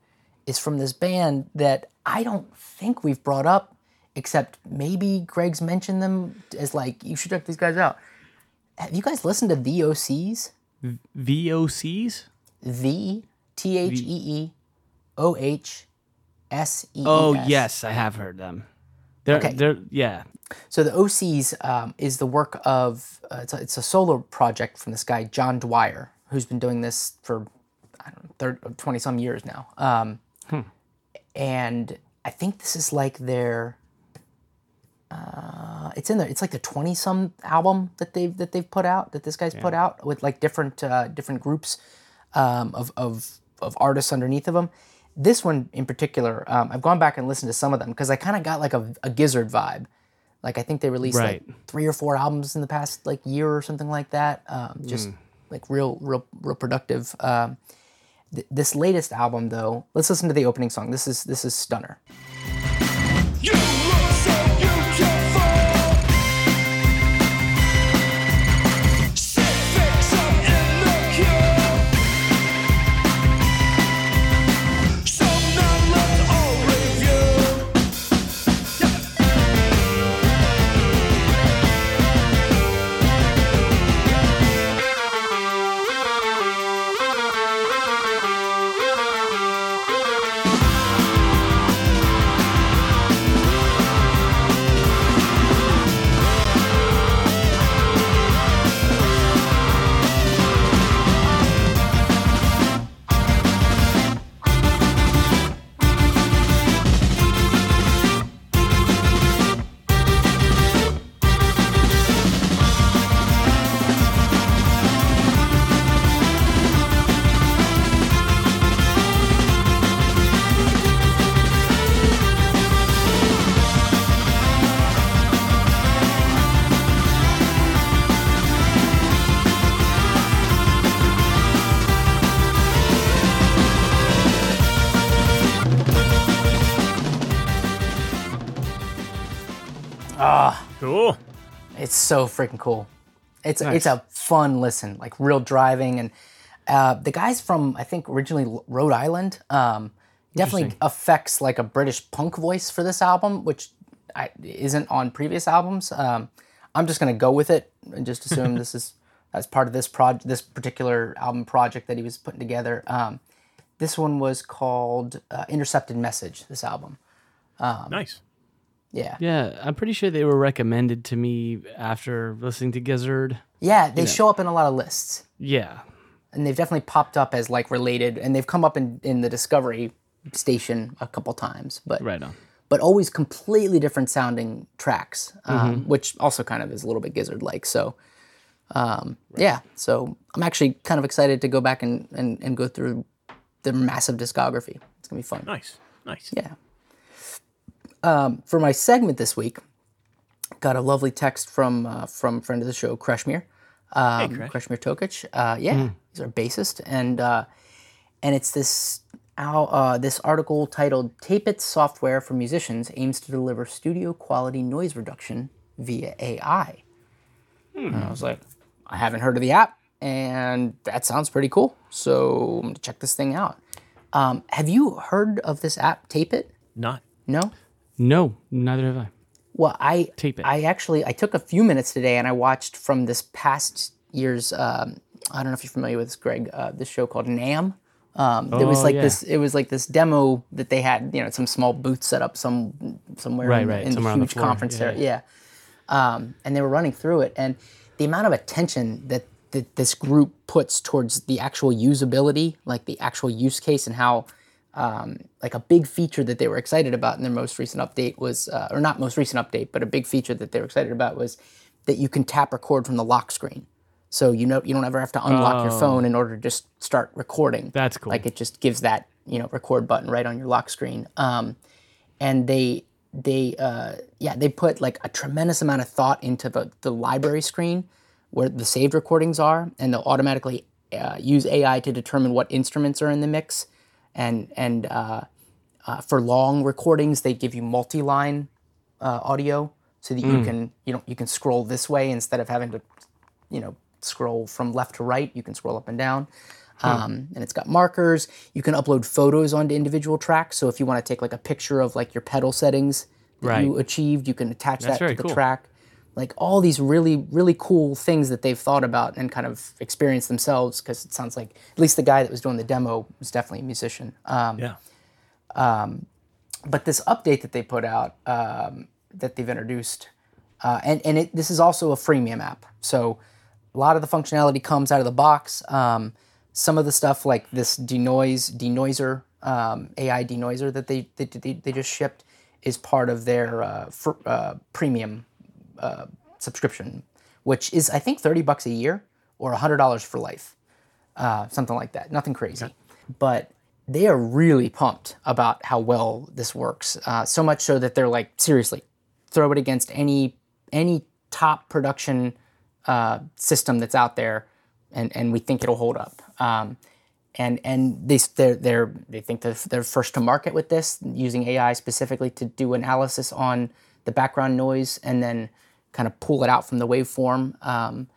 is from this band that I don't think we've brought up, except maybe Greg's mentioned them as like you should check these guys out. Have you guys listened to the OCs? VOCs? The T H E E O H S E E. Oh yes, I have heard them. They're Okay. they're yeah. So the OCs um, is the work of uh, it's, a, it's a solo project from this guy John Dwyer, who's been doing this for I don't know 30, 20 some years now. Um, And I think this is like their uh, it's in there. It's like the twenty some album that they've that they've put out that this guy's put out with like different uh, different groups um, of, of of artists underneath of them. This one in particular, um, I've gone back and listened to some of them because I kind of got like a, a Gizzard vibe. Like I think they released Right. like three or four albums in the past like year or something like that. Um, just like real, real, real productive. Um, th- this latest album, though, let's listen to the opening song. This is this is Stunner. You so freaking cool. It's it's a fun listen, like real driving, and uh, the guys from I think originally Rhode Island. Um, definitely affects like a British punk voice for this album, which I, isn't on previous albums. Um, I'm just gonna go with it and just assume this is as part of this project, this particular album project that he was putting together. Um, this one was called uh, Intercepted Message. This album, nice. Yeah. Yeah, I'm pretty sure they were recommended to me after listening to Gizzard. Yeah, they show up in a lot of lists. Yeah. and they've definitely popped up as like related and they've come up in, in the discovery station a couple times but Right on. but always completely different sounding tracks um, which also kind of is a little bit gizzard like so um, yeah so i'm actually kind of excited to go back and, and, and go through the massive discography it's gonna be fun Nice. Nice. yeah. Um, for my segment this week, got a lovely text from uh, from friend of the show, Kresimir, um, Kresh. Kresimir Tokic. Uh, yeah, he's our bassist, and uh, and it's this uh, this article titled "Tape It Software for Musicians Aims to Deliver Studio Quality Noise Reduction Via AI." And I was like, I haven't heard of the app, and that sounds pretty cool. So I'm gonna check this thing out. Um, have you heard of this app, Tape It? Not. No. No, neither have I. Well, I Tape It. I actually I took a few minutes today and I watched from this past year's. Um, I don't know if you're familiar with this, Greg. Uh, this show called NAMM. Um, there was Oh, like yeah. this. It was like this demo that they had. You know, some small booth set up some somewhere Right, in, the- right, in somewhere the huge floor. conference Yeah, area. Yeah. Um, and they were running through it, and the amount of attention that that this group puts towards the actual usability, like the actual use case, and how um, like a big feature that they were excited about in their most recent update was, uh, or not most recent update, but a big feature that they were excited about was that you can tap record from the lock screen. So you know you don't ever have to unlock your phone in order to just start recording. That's cool. Like it just gives that you know record button right on your lock screen. Um, and they they uh, yeah they put like a tremendous amount of thought into the, the library screen where the saved recordings are, and they'll automatically uh, use AI to determine what instruments are in the mix, and and uh, uh, for long recordings they give you multi-line uh, audio so that you can you know you can scroll this way instead of having to you know scroll from left to right. You can scroll up and down. Um, and it's got markers. You can upload photos onto individual tracks. So if you want to take like a picture of like your pedal settings that you achieved, you can attach That's that to the cool. track. Like all these really, really cool things that they've thought about and kind of experienced themselves. Because it sounds like at least the guy that was doing the demo was definitely a musician. Um, Yeah. but this update that they put out um, that they've introduced, uh, and and it, this is also a freemium app. So a lot of the functionality comes out of the box. Um, some of the stuff like this denoise denoiser um, AI denoiser that they, they they they just shipped is part of their uh, fr- uh, premium uh, subscription, which is I think thirty bucks a year or hundred dollars for life uh, something like that. Nothing crazy, but they are really pumped about how well this works. Uh, so much so that they're like, seriously, throw it against any any top production uh, system that's out there, and and we think it'll hold up. Um, and and they they're, they're they think they're, they're first to market with this using AI specifically to do analysis on the background noise and then kind of pull it out from the waveform um,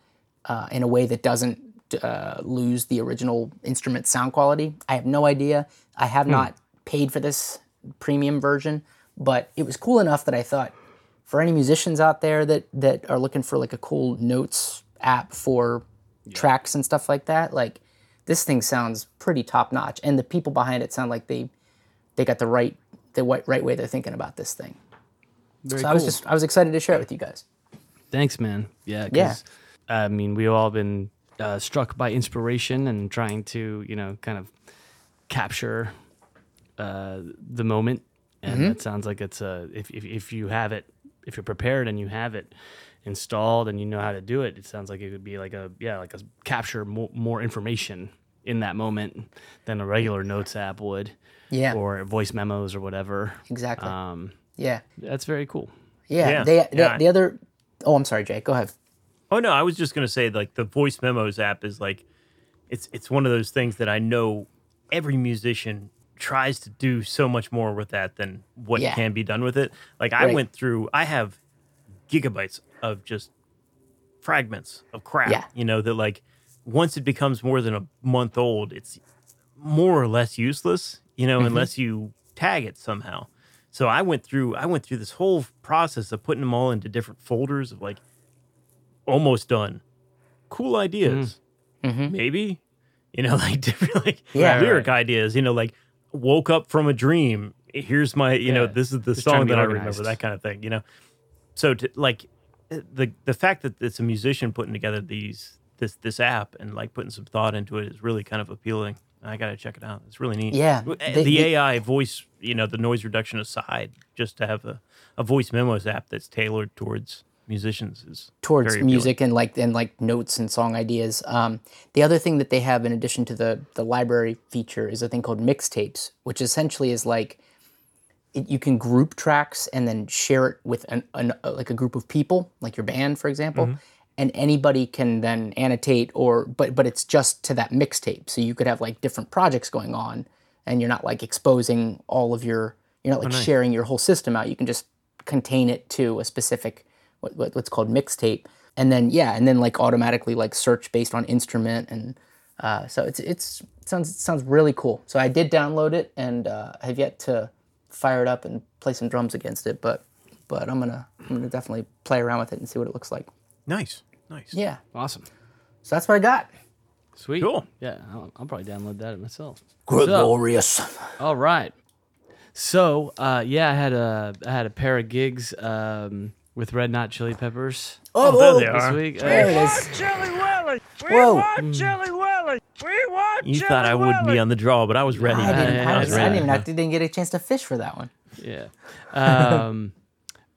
uh, in a way that doesn't uh, lose the original instrument sound quality. I have no idea. I have not paid for this premium version, but it was cool enough that I thought for any musicians out there that that are looking for like a cool notes app for tracks and stuff like that, like this thing sounds pretty top notch, and the people behind it sound like they they got the right the right, way they're thinking about this thing. Very so I was just I was excited to share it with you guys. Thanks, man. Yeah. Yeah. 'cause, I mean, we've all been uh, struck by inspiration and trying to, you know, kind of capture uh, the moment. And Mm-hmm. it sounds like it's a if, if if you have it, if you're prepared and you have it installed and you know how to do it, it sounds like it would be like a yeah, like a capture more, more information in that moment than a regular notes app would, Yeah, or voice memos or whatever. exactly. Um, yeah, that's very cool. yeah. Yeah, They, the, yeah. the other. Oh, I'm sorry, Jake. Go ahead. Oh no, I was just gonna say like the voice memos app is like it's it's one of those things that I know every musician tries to do so much more with that than what Yeah. can be done with it. Like I Right. went through I have gigabytes of just fragments of crap. Yeah. You know, that like once it becomes more than a month old, it's more or less useless, you know, mm-hmm. unless you tag it somehow. So I went through I went through this whole process of putting them all into different folders of like almost done. Cool ideas. Maybe. You know, like different like Yeah. lyric ideas, you know, like woke up from a dream. Here's my, you know, this is the Just song that I remember, that kind of thing, you know. So to like eh, the the fact that it's a musician putting together these this this app and like putting some thought into it is really kind of appealing. I got to check it out. It's really neat. Yeah, they- the they- AI voice, you know, the noise reduction aside, just to have a, a voice memos app that's tailored towards musicians is towards music and like and like notes and song ideas. Um, the other thing that they have in addition to the the library feature is a thing called mixtapes, which essentially is like it, you can group tracks and then share it with an, an like a group of people, like your band, for example. And anybody can then annotate or but but it's just to that mixtape. So you could have like different projects going on and you're not like exposing all of your you're not like sharing your whole system out. You can just contain it to a specific what, what what's called mixtape, and then yeah, and then like automatically like search based on instrument, and uh, so it's it's it sounds it sounds really cool. So I did download it, and uh, I have yet to fire it up and play some drums against it, but but I'm gonna I'm gonna definitely play around with it and see what it looks like. Nice, nice. Yeah, Awesome. so that's what I got. Sweet. Cool. Yeah, I'll, I'll probably download that myself. Gregorius. All right. So, uh, yeah, I had a I had a pair of gigs um, with Red Not Chili Peppers Oh, there oh, they are. this week. there Uh, it is. Chili Willy! We Whoa. want Chili Willy! We want You Chili thought I wouldn't be on the draw, but I was ready. I didn't, yeah, I, I was, was I didn't even I didn't get a chance to fish for that one. yeah. Um,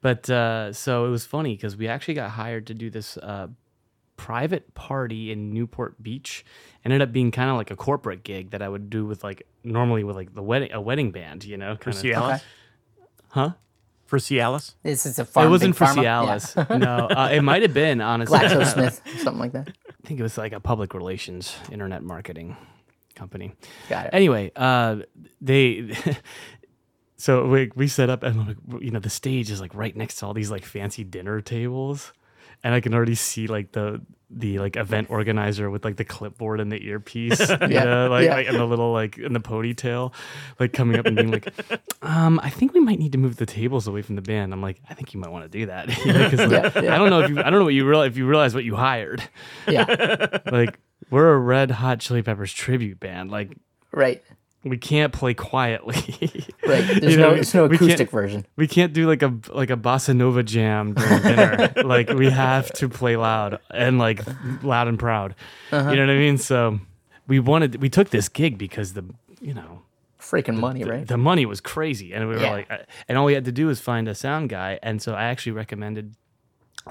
but uh, so it was funny because we actually got hired to do this uh, private party in Newport Beach. Ended up being kind of like a corporate gig that I would do with like normally with like the wedding a wedding band, you know, for kind of. Cialis. Okay. Huh? For Cialis. This is a farm. it wasn't for pharma? Yeah. Cialis. no, uh, it might have been honestly. GlaxoSmith, something like that. I think it was like a public relations internet marketing company. Got it. Anyway, uh, they so we we set up and like, you know the stage is like right next to all these like fancy dinner tables, and I can already see like the the like event organizer with like the clipboard and the earpiece, you know, like, yeah. like and the little like in the ponytail, like coming up and being like, um, I think we might need to move the tables away from the band. I'm like, I think you might want to do that, you know, 'cause, like, Yeah, yeah. I don't know if you I don't know what you realize if you realize what you hired, Yeah. like we're a Red Hot Chili Peppers tribute band, like Right. We can't play quietly. Right. There's You no there's no acoustic version. we can't do like a like a bossa nova jam during dinner. like we have to play loud and like loud and proud. Uh-huh. You know what I mean? So we wanted we took this gig because the you know Freaking money, right? the money was crazy and we were Yeah. like uh, and all we had to do was find a sound guy and so I actually recommended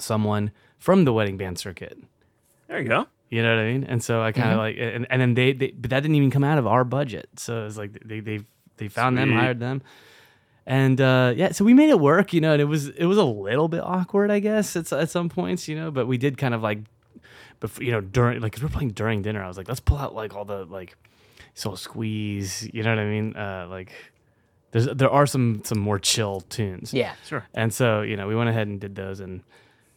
someone from the wedding band circuit. There you go. You know what I mean? And so I kind of like, and, and then they, they, but that didn't even come out of our budget. So it was like they they they found them, hired them, and uh, yeah, so we made it work. You know, and it was it was a little bit awkward, I guess, at, at some points. You know, but we did kind of like, before you know, during like 'cause we're playing during dinner. I was like, let's pull out like all the like, soul squeeze. You know what I mean? Uh, like, there's there are some some more chill tunes. Yeah. Sure. And so you know, we went ahead and did those, and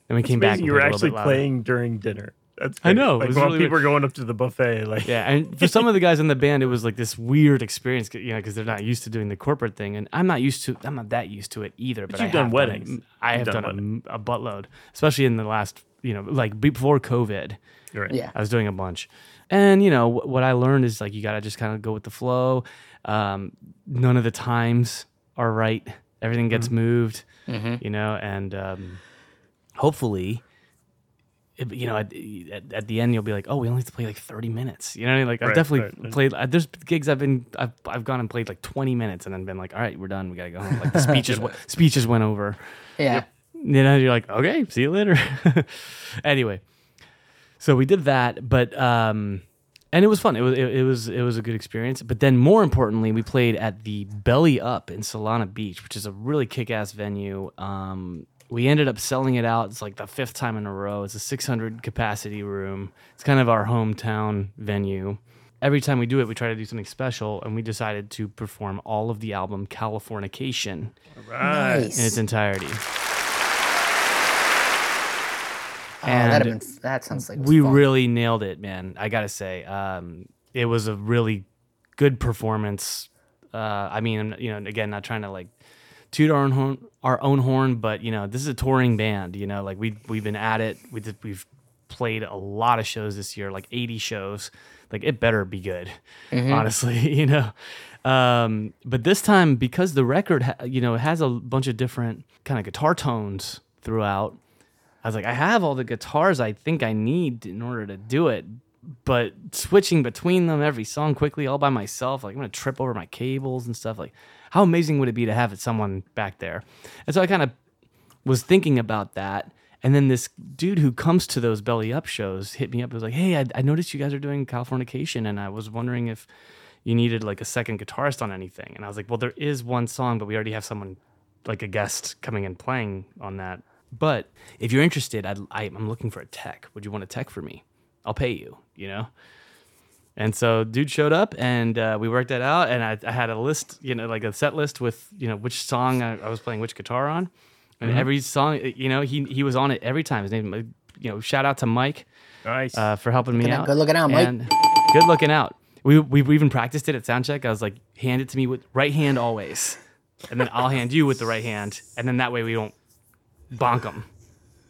then we came back. You were played a little actually playing during dinner. That's I great. know, it Like was while really people weird. are going up to the buffet, like Yeah, and for some of the guys in the band, it was like this weird experience, you know, because they're not used to doing the corporate thing, and I'm not used to. I'm not that used to it either. But, you've I done weddings. Done a, I You've done done, a, a buttload, especially in the last, you know, like before COVID. You're right. Yeah. I was doing a bunch, and you know wh- what I learned is like you got to just kind of go with the flow. Um, none of the times are right. Everything gets Mm-hmm. moved, you know, and um, hopefully it- you know, at, at, at the end you'll be like, oh, we only have to play like 30 minutes. You know, what I mean? like I've Right, definitely right, right. played. uh, There's gigs I've been, I've, I've gone and played like 20 minutes and then been like, all right, we're done. We gotta go home. Like the speeches, w- speeches went over. Yeah. You know, you're like, okay, see you later. anyway, so we did that, but um, and it was fun. It was it, it was it was a good experience. But then more importantly, we played at the Belly Up in Solana Beach, which is a really kick-ass venue. Um, we ended up selling it out. It's like the fifth time in a row. It's a 600 capacity room. It's kind of our hometown venue. Every time we do it, we try to do something special, and we decided to perform all of the album Californication Right. in its entirety. Oh, that'd and been, that sounds like we fun. really nailed it, man. I gotta say, um, it was a really good performance. Uh, I mean, you know, again, not trying to like toot our own horn, our own horn, but you know, this is a touring band. You know, like we we've been at it. We did, we've played a lot of shows this year, like 80 shows. Like it better be good, honestly. You know, um, but this time because the record, ha- you know, it has a bunch of different kind of guitar tones throughout. I was like, I have all the guitars I think I need in order to do it, but switching between them every song quickly all by myself, like I'm gonna trip over my cables and stuff. Like, how amazing would it be to have someone back there? And so I kind of was thinking about that. And then this dude who comes to those belly up shows hit me up. It was like, hey, I, I noticed you guys are doing Californication, and I was wondering if you needed like a second guitarist on anything. And I was like, well, there is one song, but we already have someone like a guest coming and playing on that. But if you're interested, I, I'm looking for a tech. Would you want a tech for me? I'll pay you, you know? And so dude showed up and uh, we worked that out. And I, I had a list, you know, like a set list with, you know, which song I, I was playing which guitar on. And every song, you know, he, he was on it every time. His name, you know, shout out to Mike Nice. uh, for helping me Good- out. good looking out, Mike. And good looking out. We, we we even practiced it at soundcheck. I was like, hand it to me with right hand always, and then I'll hand you with the right hand, and then that way we don't bonk them.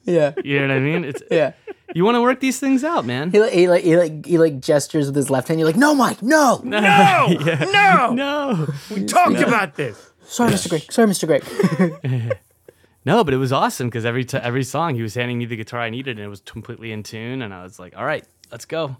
Yeah. You know what I mean? It's Yeah. you want to work these things out, man. He like, he like he like he like gestures with his left hand. You're like, no, Mike, no. no, no, No, We talked about this. Sorry, Mr. Greg. Sorry, Mr. Greg. no, but it was awesome because every t- every song he was handing me the guitar I needed, and it was completely in tune, and I was like, all right, let's go.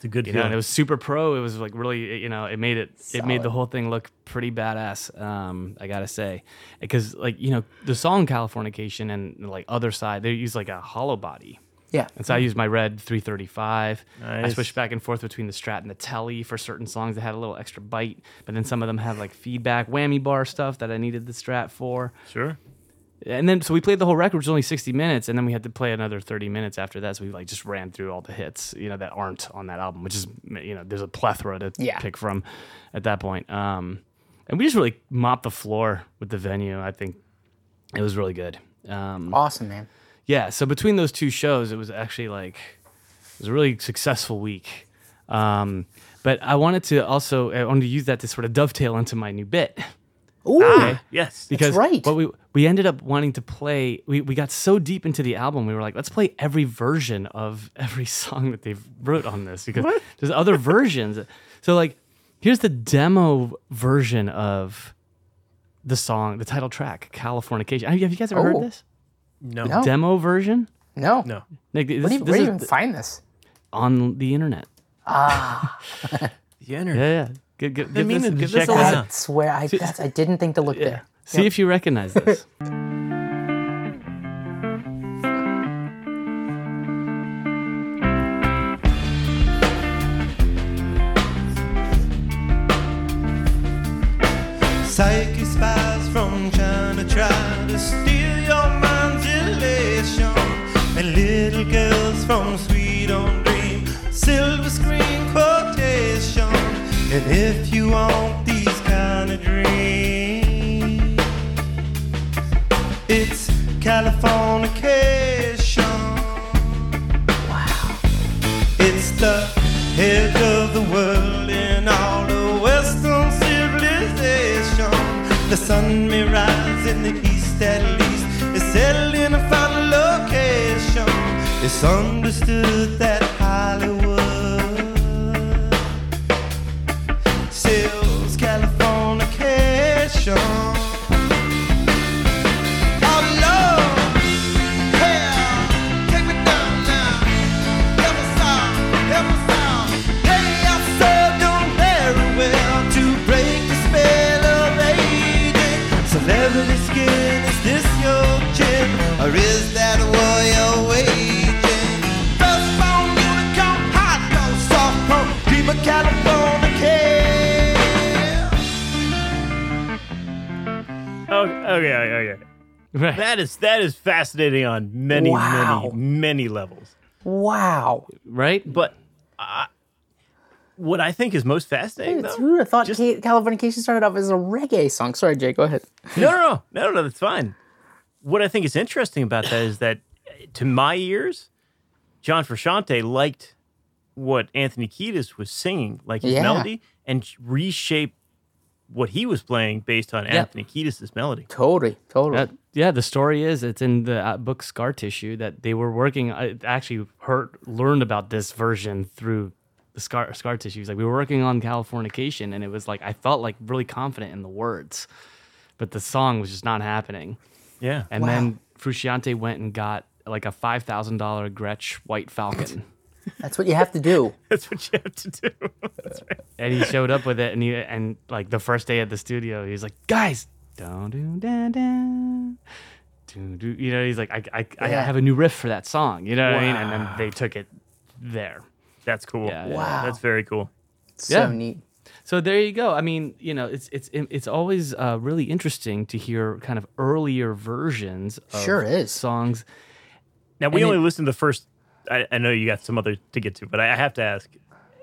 It's a good You know, and it was super pro. It was like really, you know, it made it, it made the whole thing look pretty badass. Um, I gotta say, because like you know, the song Californication and like other side, they use like a hollow body. Yeah. And so I used my red 335. I switched back and forth between the Strat and the Tele for certain songs that had a little extra bite, but then some of them had like feedback whammy bar stuff that I needed the Strat for. Sure. And then so we played the whole record, which was only 60 minutes, and then we had to play another 30 minutes after that. So we like just ran through all the hits, you know, that aren't on that album, which is you know, there's a plethora to Yeah. pick from at that point. Um, and we just really mopped the floor with the venue. I think it was really good. Um, Awesome, man. yeah, so between those two shows, it was actually like it was a really successful week. Um, but I wanted to also I wanted to use that to sort of dovetail into my new bit Ooh, Ah, yes. because right. what we we ended up wanting to play we, we got so deep into the album we were like let's play every version of every song that they've wrote on this because there's other versions so like here's the demo version of the song the title track californication have you, have you guys ever Oh. heard this no. No. demo version no. No. Like, this, Where do you, where do you even the- find this? on the internet Ah, The internet. yeah yeah give, give, give this, give this a listen. out. I swear, I that's, I didn't think to look there. see if you recognize this Psyche spies from China try to steal if you want these kind of dreams, it's Californication. Wow. It's the edge of the world in all the Western civilization. The sun may rise in the east at least. It's settled in a final location. It's understood that okay, okay, okay. right That is that is fascinating on many, Wow. many, many levels. Wow. right But uh, what I think is most fascinating, though, Who would have thought just- Ca- Californication started off as a reggae song? Sorry, Jay, go ahead. no, no, no, no, no, that's fine. What I think is interesting about that is that, to my ears, John Frusciante liked what Anthony Kiedis was singing, like his Yeah. melody, and reshaped what he was playing based on Anthony Kiedis' melody. Totally, totally. Uh, yeah, the story is it's in the uh, book Scar Tissue that they were working. I actually heard learned about this version through the Scar Scar Tissue. He's like we were working on Californication, and it was like I felt like really confident in the words, but the song was just not happening. Yeah, And Wow. then Frusciante went and got like a five thousand dollar Gretsch White Falcon. That's what you have to do. that's what you have to do. and he showed up with it and he and like the first day at the studio he was like guys don't do da da do do you know he's like I I, I have a new riff for that song you know what I mean and then they took it there That's cool. Yeah, yeah, Wow. that's very cool. So Yeah. neat. so there you go I mean you know it's it's it's always uh, really interesting to hear kind of earlier versions of Sure is. songs Now we And only it- listened to the first. I, I know you got some other to get to, but I, I have to ask.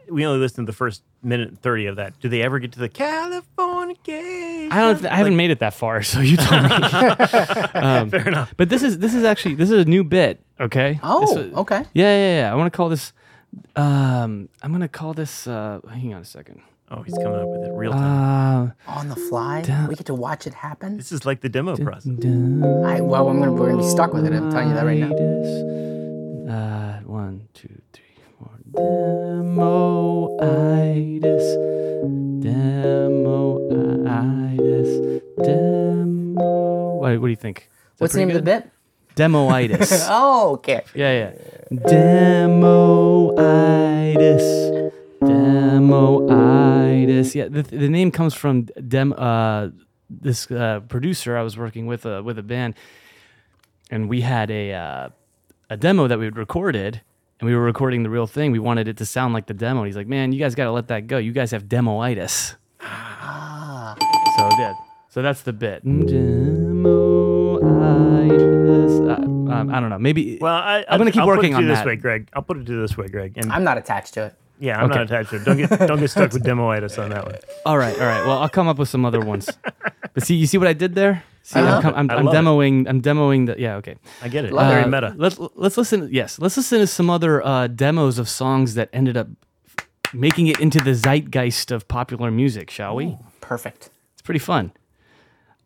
We only listened to the first minute and thirty of that. Do they ever get to the California? I don't I haven't made it that far so you tell me Fair enough. but this is this is actually this is a new bit okay Oh, was- okay. Yeah, yeah, yeah. I want to call this. Um, I'm gonna call this. Uh, hang on a second. Oh, he's coming up with it real time. Uh, On the fly, we get to watch it happen. this is like the demo process. I, well, I'm gonna, we're gonna be stuck with it. I'm telling you that right now. Uh, one, two, three, four. Demoitis. Demoitis. Demo. What, what do you think? What's the name pretty of the bit? good? Demoitis. Oh, okay. Yeah, yeah. Demoitis. Demoitis. Yeah, the, the name comes from dem. Uh, this uh, producer I was working with uh, with a band, and we had a uh, a demo that we had recorded, and we were recording the real thing. We wanted it to sound like the demo. And he's like, "Man, you guys got to let that go. You guys have demoitis." Ah. So yeah, so that's the bit. Demoitis. Uh, um, I don't know. Maybe. Well, I, I'm gonna keep I'll working put it to on you this that. way, Greg. I'll put it to you this way, Greg. And I'm not attached to it. Yeah, I'm not attached to it. Don't get don't get stuck with demoitis on that one. All right, all right. Well, I'll come up with some other ones. But see, you see what I did there? See, I'm, com- I'm, I I'm love it. demoing. I'm demoing the. Yeah, okay. I get it. Love Very it. meta. Let's let's listen. Yes, let's listen to some other uh, demos of songs that ended up making it into the zeitgeist of popular music. Shall we? Perfect. It's pretty fun.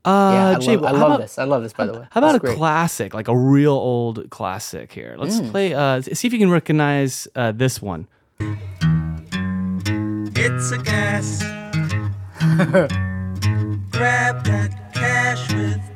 Yeah, Uh, I, Jay, love, I love about- this. I love this, by the way. How about That's a great. classic, like a real old classic here? Let's Mm. play. Uh, see if you can recognize uh, this one. It's a gas. Grab that cash with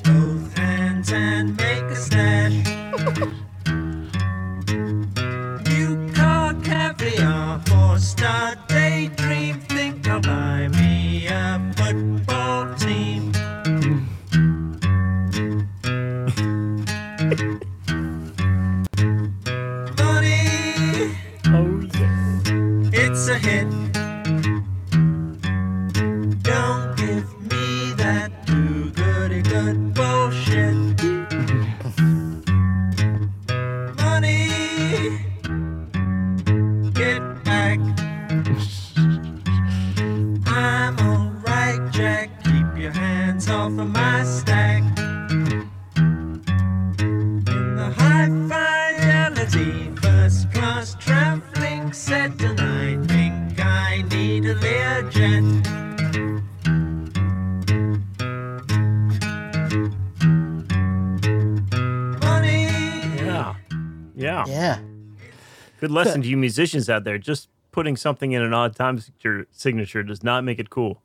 lesson to you musicians out there. Just putting something in an odd time signature- signature does not make it cool.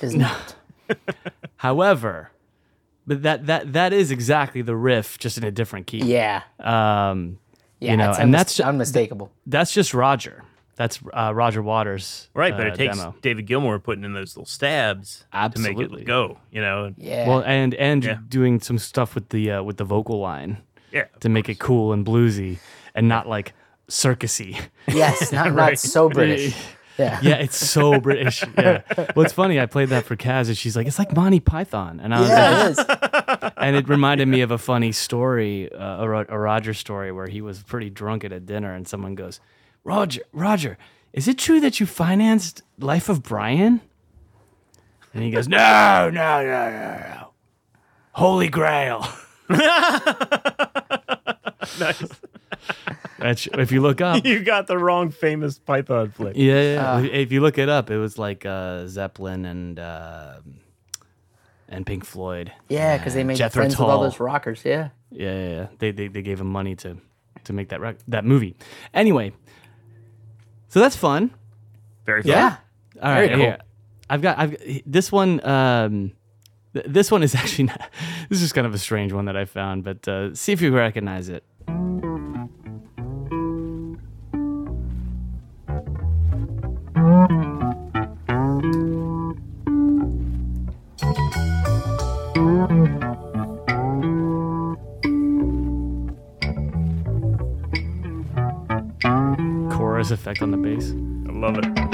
Does not. However, but that that that is exactly the riff, just in a different key. Yeah. Um, Yeah. you know, and unmis- that's ju- unmistakable. that's just Roger. That's uh, Roger Waters. Right, but uh, it takes demo. David Gilmour putting in those little stabs to make it go. You know, Yeah. Well, and and Yeah. doing some stuff with the uh, with the vocal line yeah. to make it cool and bluesy and not like circusy. yes. Not not so British. Yeah. yeah, it's so British. Yeah. Well, it's funny. I played that for Kaz, and she's like, "It's like Monty Python," and I was like, Yeah, it is. and it reminded me of a funny story, uh, a, a Roger story, where he was pretty drunk at a dinner, and someone goes, "Roger, Roger, is it true that you financed Life of Brian?" And he goes, "No, no, no, no, no, Holy Grail." Nice. That's, if you look up, you got the wrong famous Python flick. yeah, yeah. if you look it up, it was like uh, Zeppelin and uh, and Pink Floyd. Yeah, because they made Jethro friends with all those rockers. Yeah. Yeah, yeah, yeah. They, they they gave him money to to make that rec- that movie. Anyway, so that's fun. Very fun. Yeah. All Very cool. here. I've got I've this one. Um, th- this one is actually not, this is kind of a strange one that I found, but uh, see if you recognize it. Effect on the bass. I love it.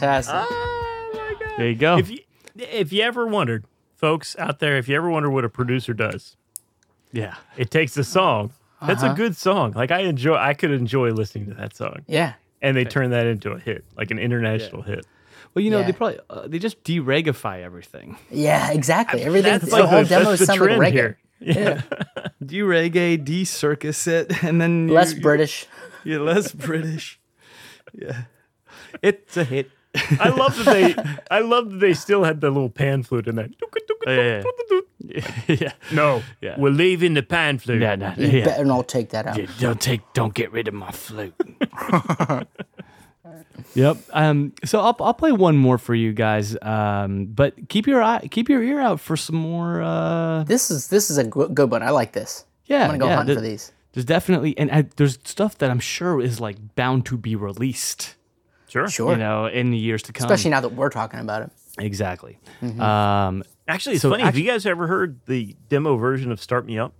Fantastic. Oh my god. There you go. If you if you ever wondered, folks out there, if you ever wonder what a producer does, yeah. it takes a song. That's a good song. Like I enjoy I could enjoy listening to that song. yeah. And they turn that into a hit, like an international hit. Well, you know, Yeah. they probably uh, they just deregify everything. Yeah, exactly. Everything, That's the like whole the, demo that's the sounds like trend reggae. here. Yeah. De reggae, de circus it, and then you- Less you- British. You're less British. Yeah. It's a hit. I love that they. I love that they still had the little pan flute in that. Oh, yeah, yeah. No, Yeah. we're leaving the pan flute. yeah, no, You yeah. better not take that out. Yeah, Don't take, don't get rid of my flute. yep. Um. So I'll I'll play one more for you guys. Um. But keep your eye, keep your ear out for some more. Uh. This is this is a good one. I like this. Yeah. I'm gonna go yeah, hunt there- for these. There's definitely and I, there's stuff that I'm sure is like bound to be released. Sure. Sure. You know, in the years to come. Especially now that we're talking about it. Exactly. Mm-hmm. Um. Actually, it's So funny. Have you guys ever heard the demo version of "Start Me Up,"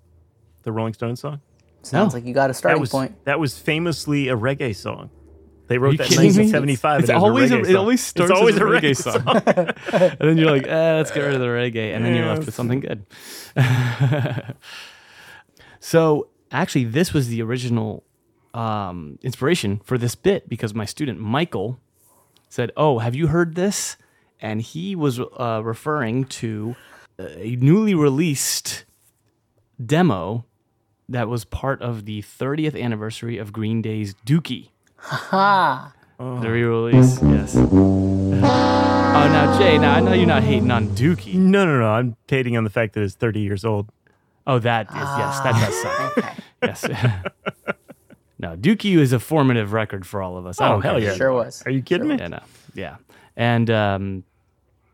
the Rolling Stones song? Sounds like you got a That starting was point. that was famously a reggae song. They wrote that in 1975. It's and it always a a, reggae it song. always starts it's always as a a reggae, reggae song, and then you're like, eh, let's get rid of the reggae, and then you're left with something good. so actually, this was the original um, inspiration for this bit because my student Michael said, "Oh, have you heard this?" And he was uh, referring to a newly released demo that was part of the 30th anniversary of Green Day's Dookie. Ha! The re-release, yes. oh, now Jay, now I know you're not hating on Dookie. No, no, no. I'm hating on the fact that it's 30 years old. Oh, that is yes, that does suck. Okay. Yes. no, Dookie is a formative record for all of us. I Oh, don't hell yeah. Sure was. Are you kidding me? Yeah, no, yeah, and um,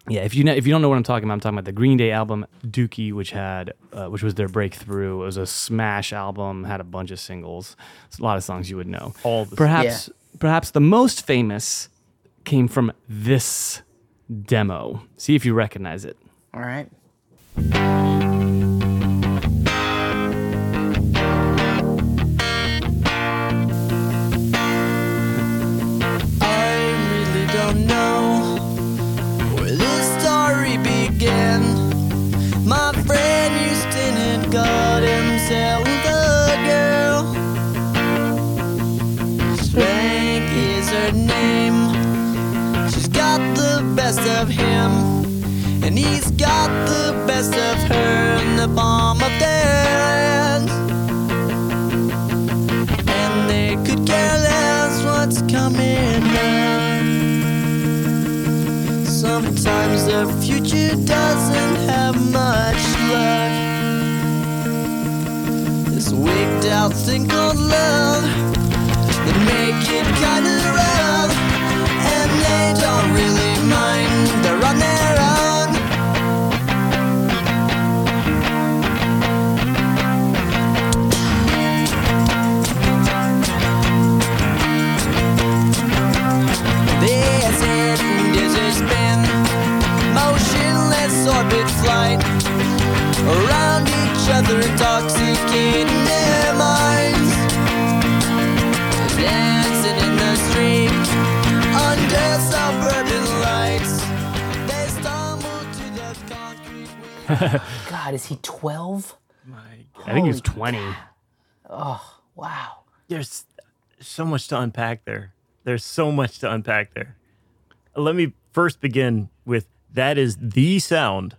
yeah. If you know, if you don't know what I'm talking about, I'm talking about the Green Day album Dookie, which had uh, which was their breakthrough. It was a smash album, had a bunch of singles, It's a lot of songs you would know. All the perhaps perhaps the most famous came from this demo. See if you recognize it. All right. Of him, and he's got the best of her in the palm of their hands and they could care less what's coming up. Sometimes the future doesn't have much luck. This wigged out thing called love, each other, intoxicating their minds. Dancing in the street under suburban lights, they stumble to the concrete. God, is he 12? I think he was Holy 20. Wow. There's so much to unpack there. There's so much to unpack there. Let me first begin with that is the sound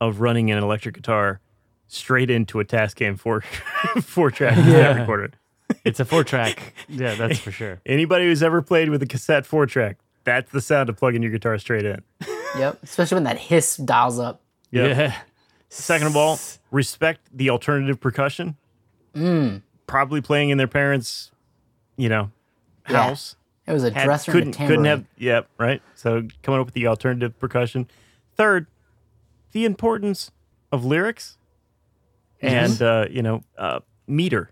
of running an electric guitar straight into a Tascam four four track cassette recorder. It's a four track. Yeah, that's for sure. Anybody who's ever played with a cassette four track, that's the sound of plugging your guitar straight in. Yep. Especially when that hiss dials up. Yep. Yeah. Second of all, respect the alternative percussion. Mm. Probably playing in their parents' you know, Yeah. house. It was a Had- dresser couldn't and a couldn't have yep right. So coming up with the alternative percussion. Third, the importance of lyrics and uh, you know uh, meter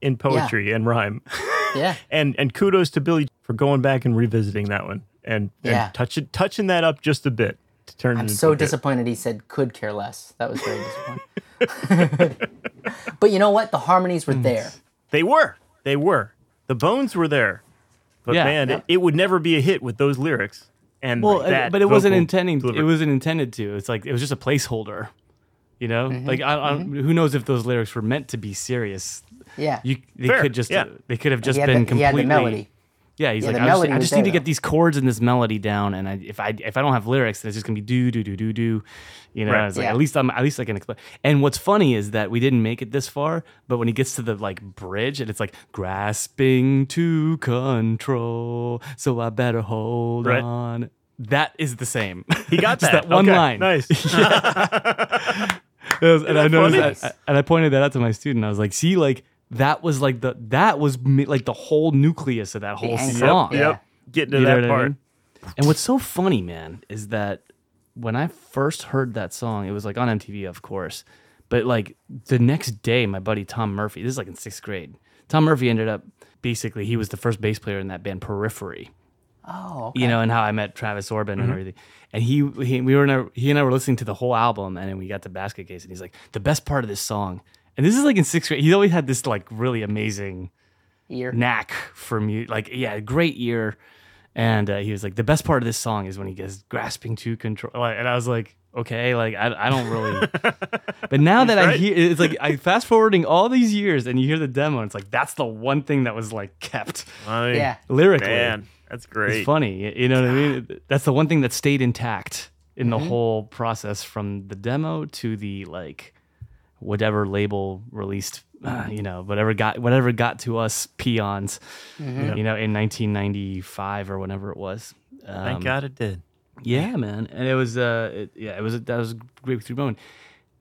in poetry and rhyme. Yeah. and and kudos to Billie for going back and revisiting that one and, Yeah. and touching touching that up just a bit to turn it I'm into so a bit. disappointed he said could care less. That was very disappointing. but you know what? The harmonies were there. They were. They were. The bones were there. But Yeah. man, It, it would never be a hit with those lyrics. And Well, like that but it wasn't vocal intending. It wasn't intended to. It's like it was just a placeholder. You know, Mm-hmm. like I, I, don't- who knows if those lyrics were meant to be serious? Yeah. You, they Fair, could just, yeah. they could have just he, had been the, he had completely. the melody. Yeah, he's Yeah, like, I just, I just need there, to get though. these chords and this melody down, and I, if I if I don't have lyrics, then it's just gonna be do do do do do, you know. Right. It's like Yeah. at least I'm at least I can explain. And what's funny is that we didn't make it this far, but when he gets to the like bridge and it's like grasping to control, so I better hold Right. on. That is the same. He got Just that. that one Okay, line. Nice. It was- and I noticed funny? that, and I pointed that out to my student. I was like, "See, like that was like the that was mi- like the whole nucleus of that whole anchor. song." Yeah. Yep. Getting to You that what I part. mean? And what's so funny, man, is that when I first heard that song, it was like on MTV, of course. But like the next day, my buddy Tom Murphy, this is like in sixth grade. Tom Murphy ended up basically he was the first bass player in that band Periphery Oh, okay. you know, and how I met Travis Orbin and everything. And he, he we were in a, he and I were listening to the whole album, and then we got to Basket Case, and he's like, the best part of this song, and this is like in sixth grade. He always had this like really amazing Ear. knack for me, like yeah, great ear. And uh, he was like, the best part of this song is when he gets grasping to control. Like, and I was like, okay, like I, I don't really. but now that I hear, it's like I fast forwarding all these years, and you hear the demo, and it's like that's the one thing that was like kept I mean, Yeah. lyrically. Man, that's great. It's funny. You know what I mean? That's the one thing that stayed intact in Mm-hmm. the whole process from the demo to the like whatever label released, uh, you know, whatever got whatever got to us peons, Mm-hmm. you know, in 1995 or whenever it was. Thank Um, God it did. yeah, man, and it was uh, it, yeah, it was a, that was a great through moment.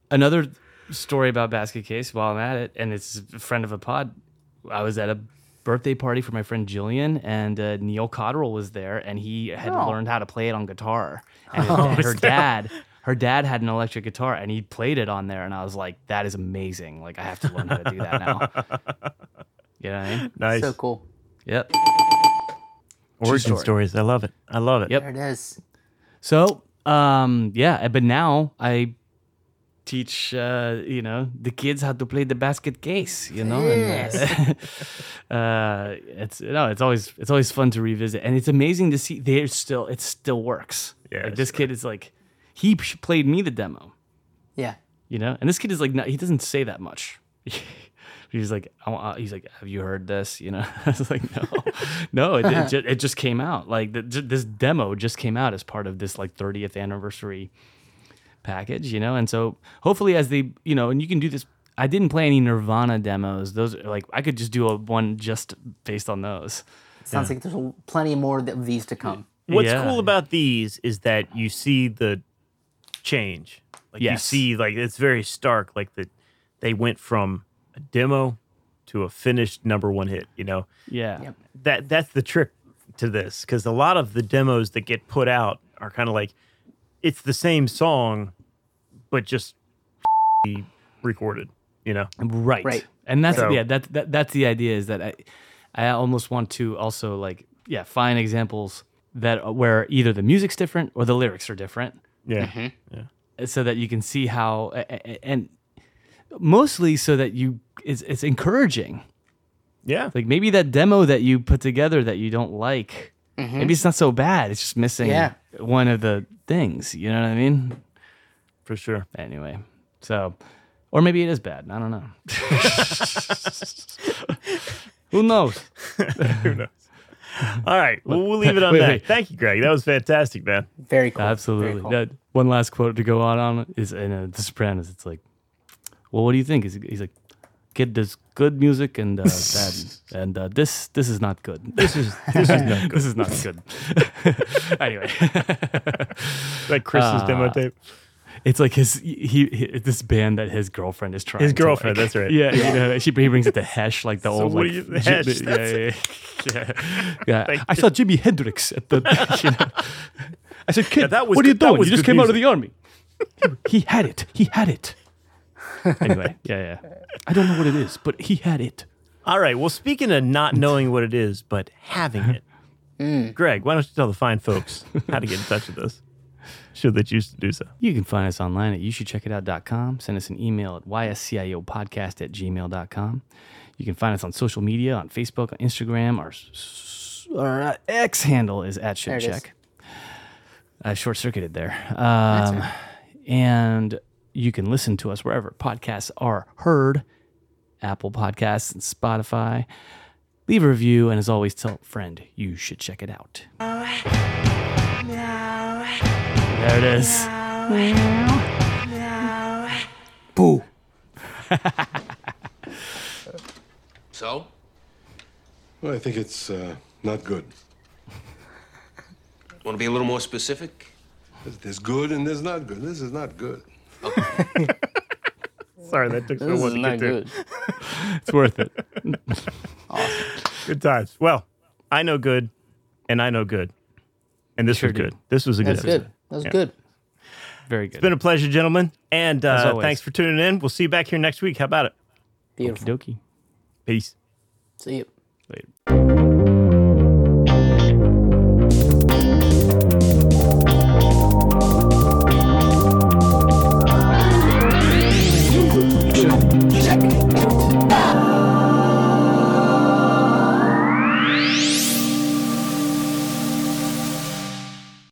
Another story about Basket Case while I'm at it, and it's a friend of a pod. I was at a birthday party for my friend Jillian, and uh, Neil Cotterill was there, and he had Oh. learned how to play it on guitar. And his- her dad, her dad had an electric guitar, and he played it on there, and I was like, that is amazing. Like I have to learn how to do that now. you know what I mean? Nice. So cool. Yep. Origin story. stories. I love it. I love it. Yep. There it is. So, um, yeah, but now I teach, uh, you know, the kids how to play the basket case, you know, and, uh, uh, it's, you know, it's always, it's always fun to revisit and it's amazing to see there's still, it still works. Yeah, Like, this sure. kid is like, he played me the demo, Yeah. you know, and this kid is like, no, he doesn't say that much. He's like, I want, he's like, have you heard this? You know, I was like, no, no, it, it, just, it just came out. Like the, this demo just came out as part of this like 30th anniversary package, you know, and so hopefully as they, you know, and you can do this. I didn't play any Nirvana demos. Those are like I could just do a one just based on those. Sounds like there's a- plenty more of these to come. What's Yeah. cool about these is that you see the change. Like you see, like it's very stark. Like that, they went from a demo to a finished number one hit. You know, Yeah. Yep. that that's the trick to this because a lot of the demos that get put out are kind of like it's the same song, but just recorded. You know, Right. Right. And that's So- yeah, that, that that's the idea is that I I almost want to also like yeah, find examples that uh, where either the music's different or the lyrics are different yeah, mm-hmm. yeah. so that you can see how a- a- and mostly so that you it's it's encouraging. yeah. Like maybe that demo that you put together that you don't like, mm-hmm. maybe it's not so bad. It's just missing Yeah. One of the things. You know what I mean? for sure. Anyway, so or maybe it is bad. I don't know. Who knows? Who knows? All right, well, we'll leave it on Wait, that. wait. Thank you, Greg. That was fantastic, man. Very cool. Very Absolutely. cool. That one last quote to go on on is in uh, The Sopranos. It's like, well, what do you think? He's, he's like, kid, there's good music and uh, bad, and uh, this this is not good. This is this is not good. this is not good. anyway, Like Chris's demo Uh, tape. it's like his he, he this band that his girlfriend is trying. His to, girlfriend, like- that's right. Yeah, you know, she he brings it to Hesh like the old what like you- Ji- Hesh, yeah, yeah, yeah, yeah. Yeah, I saw Jimi Hendrix at the. You know. I said, kid, that was what are you doing? You just came out of the army. he had it. He had it. Anyway, yeah, yeah. I don't know what it is, but he had it. All right. Well, speaking of not knowing what it is, but having it, Greg, why don't you tell the fine folks how to get in touch with us? Should they choose to do so? You can find us online at youshouldcheckitout.com. Send us an email at ysciopodcast at gmail.com. You can find us on social media on Facebook, on Instagram. Our, our X handle is at There it is. shouldcheck. I short circuited there. Um, and you can listen to us wherever podcasts are heard Apple Podcasts and Spotify. leave a review, and as always, tell a friend you should check it out. There it is. Boo. So? Well, I think it's uh, not good. Want to be a little more specific? There's- There's good and there's not good. This is not good. Sorry, that took so This long is to not get to. It's worth it. awesome. Good times. Well, I know good, and I know good, and this Sure was do. good. This was a good That's episode. good. That was Yeah. good. Very good. It's been a pleasure, gentlemen, and uh, thanks for tuning in. We'll see you back here next week. How about it? Beautiful. Dokie. Peace. See you.